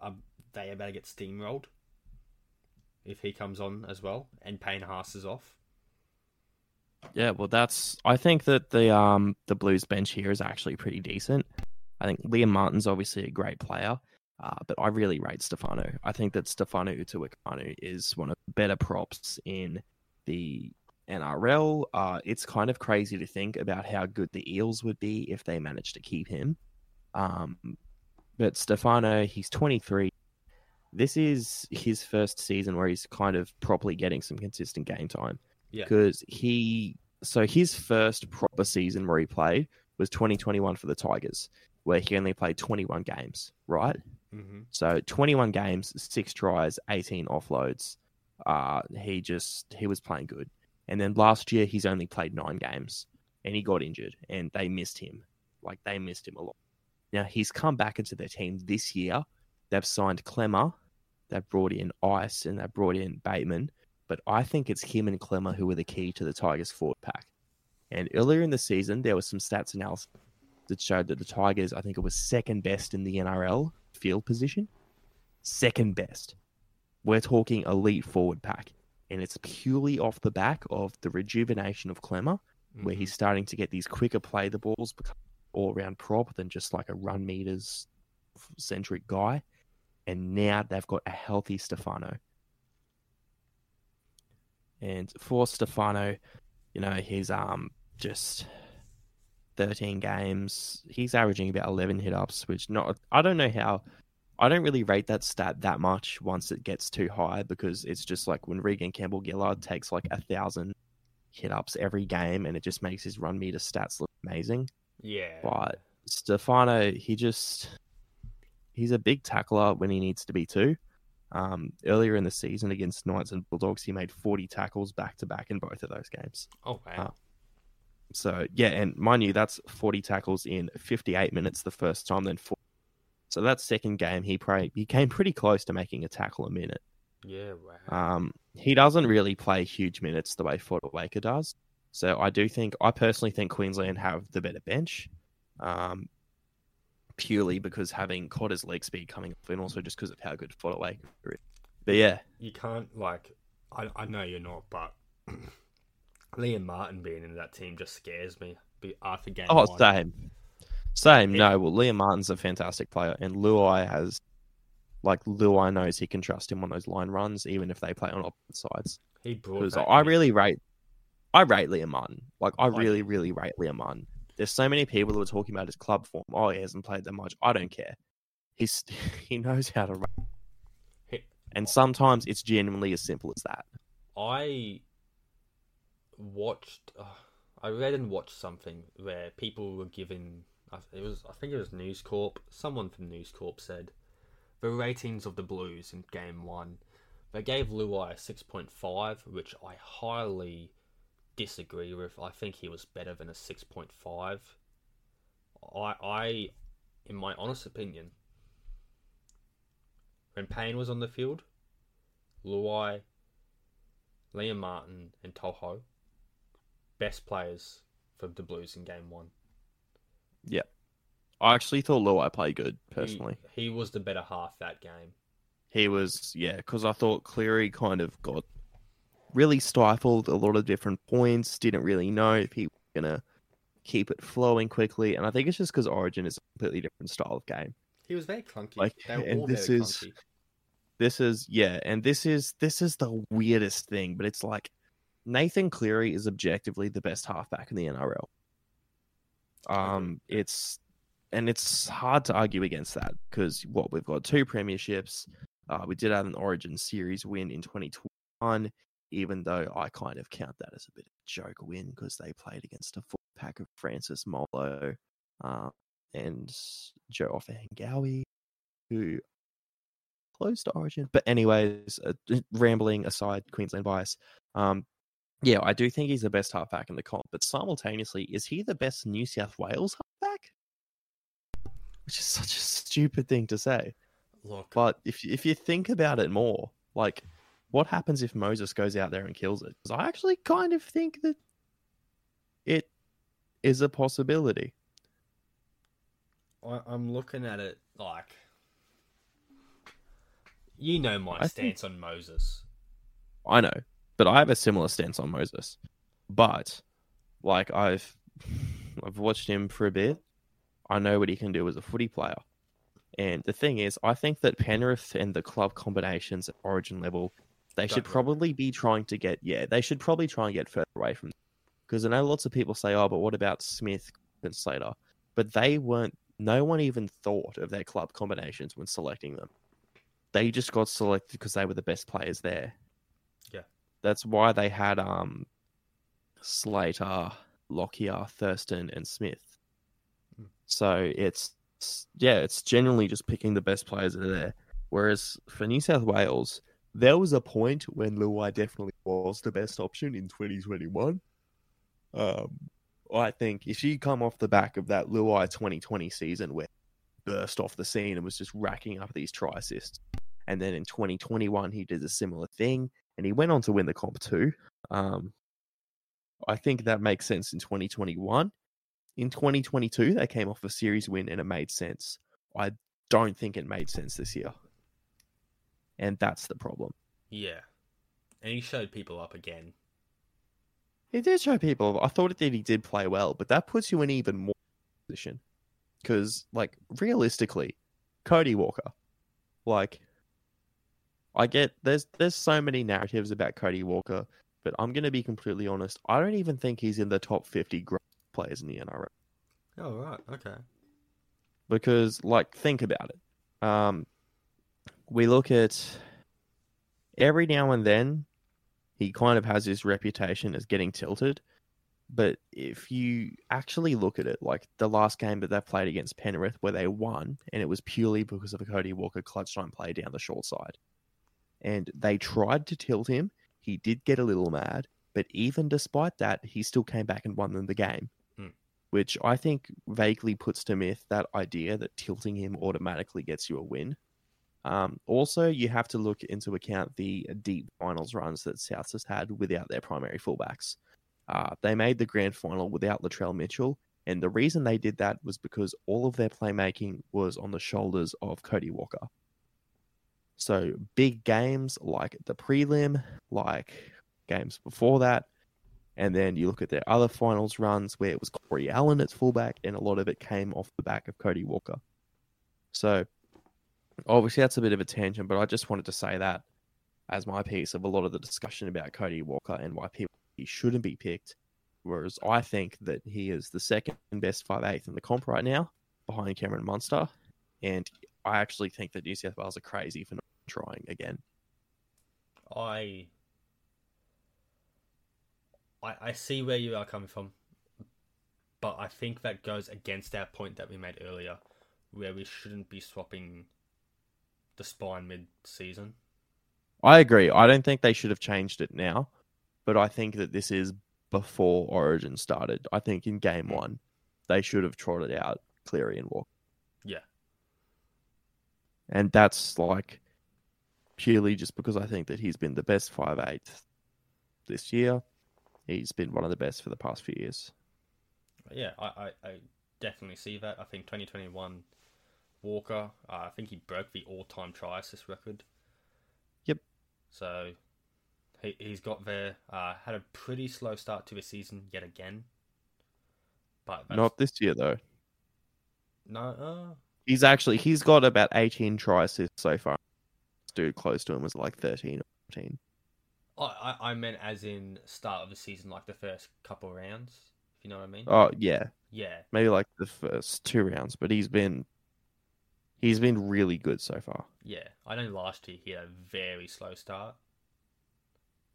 are they about to get steamrolled if he comes on as well and Payne Haas is off?
Yeah, well, that's. I think that the um the Blues bench here is actually pretty decent. I think Liam Martin's obviously a great player, uh, but I really rate Stefano. I think that Stefano Utoikamanu is one of the better props in the NRL. Uh, it's kind of crazy to think about how good the Eels would be if they managed to keep him. Um, but Stefano, he's 23. This is his first season where he's kind of properly getting some consistent game time
Yeah.
because he so his first proper season where he played was 2021 for the Tigers, where he only played 21 games, right?
Mm-hmm.
So 21 games, six tries, 18 offloads. Uh, he just he was playing good. And then last year he's only played nine games, and he got injured, and they missed him. Like they missed him a lot. Now he's come back into their team this year. They've signed Klemmer, they've brought in Ice, and they've brought in Bateman but I think it's him and Klemmer who are the key to the Tigers forward pack. And earlier in the season, there was some stats analysis that showed that the Tigers, I think it was second best in the NRL field position. Second best. We're talking elite forward pack. And it's purely off the back of the rejuvenation of Klemmer, where he's starting to get these quicker play the balls, become all round prop than just like a run meters centric guy. And now they've got a healthy Stefano. And for Stefano, you know, he's um just 13 games. He's averaging about 11 hit ups, which not I don't know how I don't really rate that stat that much once it gets too high because it's just like when Reagan Campbell Gillard takes like a thousand hit ups every game and it just makes his run meter stats look amazing.
Yeah.
But Stefano, he just he's a big tackler when he needs to be too. Um, earlier in the season against Knights and Bulldogs, he made 40 tackles back to back in both of those games.
Oh, wow.
So yeah, and mind you, that's 40 tackles in 58 minutes the first time, then four. So that second game, he pray, he came pretty close to making a tackle a minute.
yeah, wow.
Um, he doesn't really play huge minutes the way Waker does. So I do think, I personally think Queensland have the better bench, um, purely because having Cotter's leg speed coming off, and also just because of how good Waker is. But yeah,
you can't, like, I, I know you're not, but *clears throat* Liam Martin being in that team just scares me. After game
oh,
one.
same, same.
Yeah.
No, well, Liam Martin's a fantastic player, and Luai has, like, Luai knows he can trust him on those line runs, even if they play on opposite sides.
He brought that
I really rate, I rate Liam Martin. Like I
Like-
really, really rate Liam Martin. There's so many people who are talking about his club form. Oh, he hasn't played that much. I don't care. He's *laughs* he knows how to run, and sometimes it's genuinely as simple as that.
I watched. Uh, I read and watched something where people were giving. It was. I think it was News Corp. Someone from News Corp said the ratings of the Blues in Game One. They gave Luai a six point five, which I highly disagree with. I think he was better than a six point five. I, I, in my honest opinion, when Payne was on the field, Luai, Liam Martin, and To'o, best players for the Blues in Game One.
I actually thought Luai played good
He-
personally.
he, was the better half that game.
He was, yeah, because I thought Cleary kind of got really stifled a lot of different points. Didn't really know if he was gonna keep it flowing quickly, and I think it's just because Origin is a completely different style of game.
He was very clunky.
Like,
they were
and
all
this
very
is-
clunky.
This is yeah, and this is this is the weirdest thing, but it's like Nathan Cleary is objectively the best halfback in the NRL. Um, it's and it's hard to argue against that because what we've got two premierships. Uh, we did have an Origin series win in 2021, even though I kind of count that as a bit of a joke win because they played against a full pack of Francis Molo uh, and Joe Ofahengaue, who close to Origin. But anyways, uh, rambling aside, Queensland bias. Um, yeah, I do think he's the best halfback in the comp, but simultaneously, is he the best New South Wales halfback? Which is such a stupid thing to say.
Look,
But if if you think about it more, like, what happens if Moses goes out there and kills it? Because I actually kind of think that it is a possibility.
I, I'm looking at it like you know my
I think-
stance on Moses.
I know, but I have a similar stance on Moses. But like I've I've watched him for a bit. I know what he can do as a footy player. And the thing is, I think that Penrith and the club combinations at Origin level, they should probably be trying to get yeah, they should probably try and get further away from because I know lots of people say, oh, but what about Smith and Slater? But they weren't. No one even thought of their club combinations when selecting them. They just got selected because they were the best players there. That's why they had um Slater, Lockyer, Thurston, and Smith.
Hmm.
So it's yeah, it's generally just picking the best players that are there. Whereas for New South Wales, there was a point when Luai definitely was the best option in 2021. Um, I think if you come off the back of that Luai 2020 season where he burst off the scene and was just racking up these try assists, and then in 2021 he did a similar thing, and he went on to win the comp too. Um, I think that makes sense in 2021. In 2022, they came off a series win and it made sense. I don't think it made sense this year. And that's the problem.
Yeah, and he showed people up again.
He did show people. I thought that he did play well, but that puts you in even more position. Because, like, realistically, Cody Walker, like, I get there's there's so many narratives about Cody Walker, but I'm gonna be completely honest. I don't even think he's in the top 50 players in the NRL.
Oh right, okay.
because like think about it um we look at every now and then he kind of has this reputation as getting tilted but if you actually look at it like the last game that they played against penrith where they won and it was purely because of a cody walker clutch time play down the short side and they tried to tilt him he did get a little mad but even despite that he still came back and won them the game which I think vaguely puts to myth that idea that tilting him automatically gets you a win. Um, also, you have to look into account the deep finals runs that Souths has had without their primary fullbacks. Uh, they made the grand final without Latrell Mitchell, and the reason they did that was because all of their playmaking was on the shoulders of Cody Walker. So, big games like the prelim, like games before that, and then you look at their other finals runs where it was Corey Allan at fullback, and a lot of it came off the back of Cody Walker. So, obviously, that's a bit of a tangent, but I just wanted to say that as my piece of a lot of the discussion about Cody Walker and why people he shouldn't be picked. Whereas I think that he is the second best five eighth in the comp right now, behind Cameron Munster, and I actually think that New South Wales are crazy for not trying again.
I I, I see where you are coming from, but I think that goes against our point that we made earlier, where we shouldn't be swapping the spine mid season.
I agree. I don't think they should have changed it now, but I think that this is before Origin started. I think in game one, they should have trotted out Cleary and Walker.
Yeah.
And that's like purely just because I think that he's been the best five eight this year. He's been one of the best for the past few years.
Yeah, I, I, I definitely see that. I think 2021 Walker, uh, I think he broke the all time try assist record.
Yep.
So he, he's got there. Uh, had a pretty slow start to the season yet again. But that's-
Not this year though.
no, uh,
He's actually he's got about eighteen try assists so far. Dude close to him was like thirteen or fourteen.
I, I I meant as in start of the season, like the first couple rounds. If you know what I mean.
Oh yeah,
Yeah,
maybe like the first two rounds, but he's been he's been really good so far.
yeah. I know last year he had a very slow start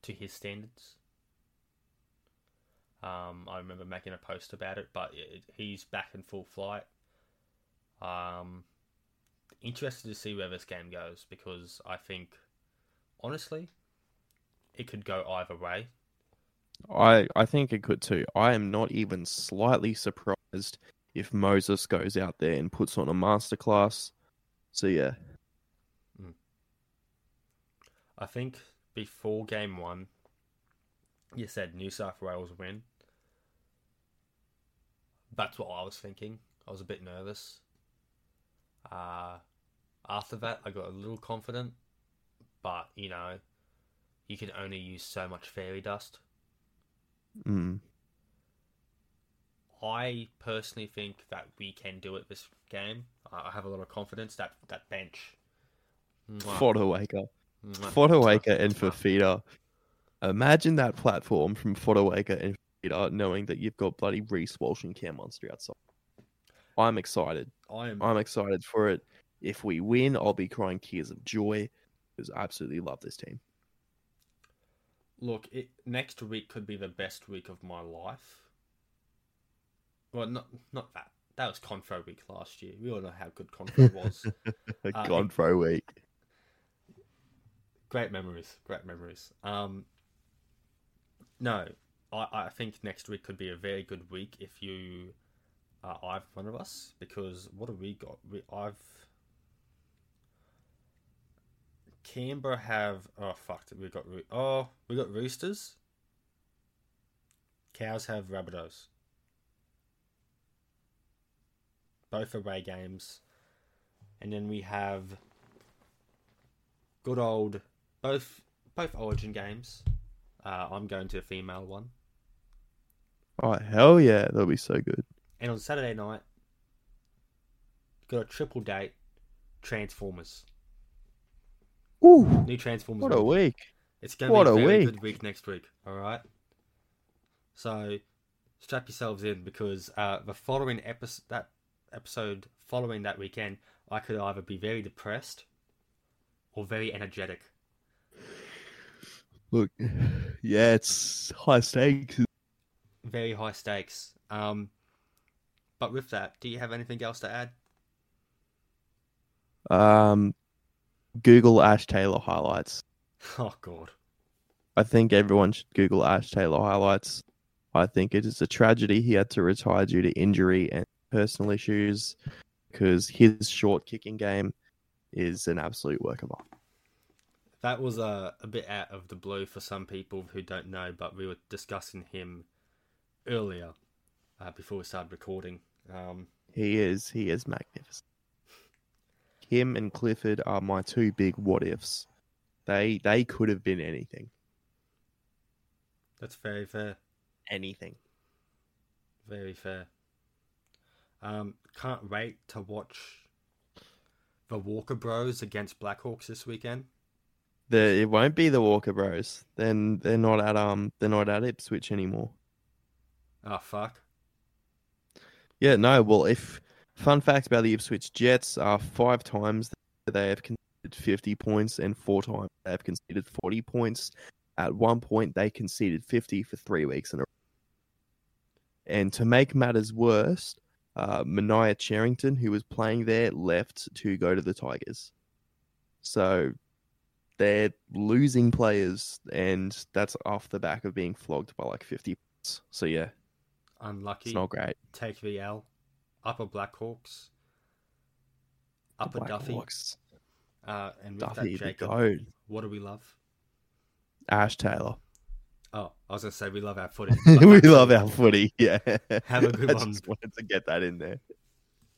to his standards. Um, I remember making a post about it, but it, he's back in full flight. Um, interested to see where this game goes because I think, honestly, it could go either way.
I I think it could too. I am not even slightly surprised if Moses goes out there and puts on a masterclass. So yeah,
I think before game one, you said New South Wales win. That's what I was thinking. I was a bit nervous. Uh, after that, I got a little confident, but you know, you can only use so much fairy dust.
mm.
I personally think that we can do it this game. I have a lot of confidence that that bench. Mwah,
Fotuaika,
mwah.
Fotuaika, and Fifita. Imagine that platform from Fotuaika and Fifita, knowing that you've got bloody Reece Walsh and Cam Munster outside. I'm excited.
I am.
I'm excited for it. If we win, I'll be crying tears of joy because I absolutely love this team.
Look, it, next week could be the best week of my life. Well, not not that. That was Confro week last year. We all know how good Confro *laughs* was. *laughs* Uh,
week.
great memories. Great memories. Um, no, I, I think next week could be a very good week if you are either one of us. Because what have we got? We, I've Canberra have oh fuck we got oh we got Roosters. Cows have Rabbitohs. Both away games, and then we have good old both both Origin games. Uh, I'm going to a female one,
Oh hell yeah, that'll be so good.
and on Saturday night, got a triple date. Transformers,
Ooh,
new Transformers.
what a week!
It's gonna
a
be a very
week.
good week next week. All right. So, strap yourselves in because uh, the following episode, that episode following that weekend, I could either be very depressed or very energetic.
Look, yeah, it's high stakes.
Very high stakes. Um, but with that, do you have anything else to add?
Um, Google Ash Taylor highlights.
Oh God.
I think everyone should Google Ash Taylor highlights. I think it is a tragedy he had to retire due to injury and personal issues because his short kicking game is an absolute work of art.
That was a, a bit out of the blue for some people who don't know, but we were discussing him earlier uh, before we started recording. Um,
He is he is magnificent. Him and Clifford are my two big what ifs. They they could have been anything.
that's very fair.
Anything.
Very fair. Um, can't wait to watch the Walker Bros against Blackhawks this weekend.
The it won't be the Walker Bros. Then they're not at um they're not at Ipswich anymore.
Oh fuck.
Yeah, no. Well, if fun fact about the Ipswich Jets are five times they have conceded fifty points and four times they have conceded forty points. at one point they conceded 50 for three weeks in a row. And to make matters worse, uh, Mania Charrington, who was playing there, left to go to the Tigers. So they're losing players, and that's off the back of being flogged by like 50. points. So yeah,
Unlucky.
it's not great.
Take the L. Upper Blackhawks. Upper Duffy.
Blackhawks.
Uh, and with
Duffy,
that, Jacob, what do we love?
Ash Taylor.
Oh, I was going to say we love our footy. *laughs*
we love our footy. Yeah.
Have a good
I
one.
just wanted to get that in there.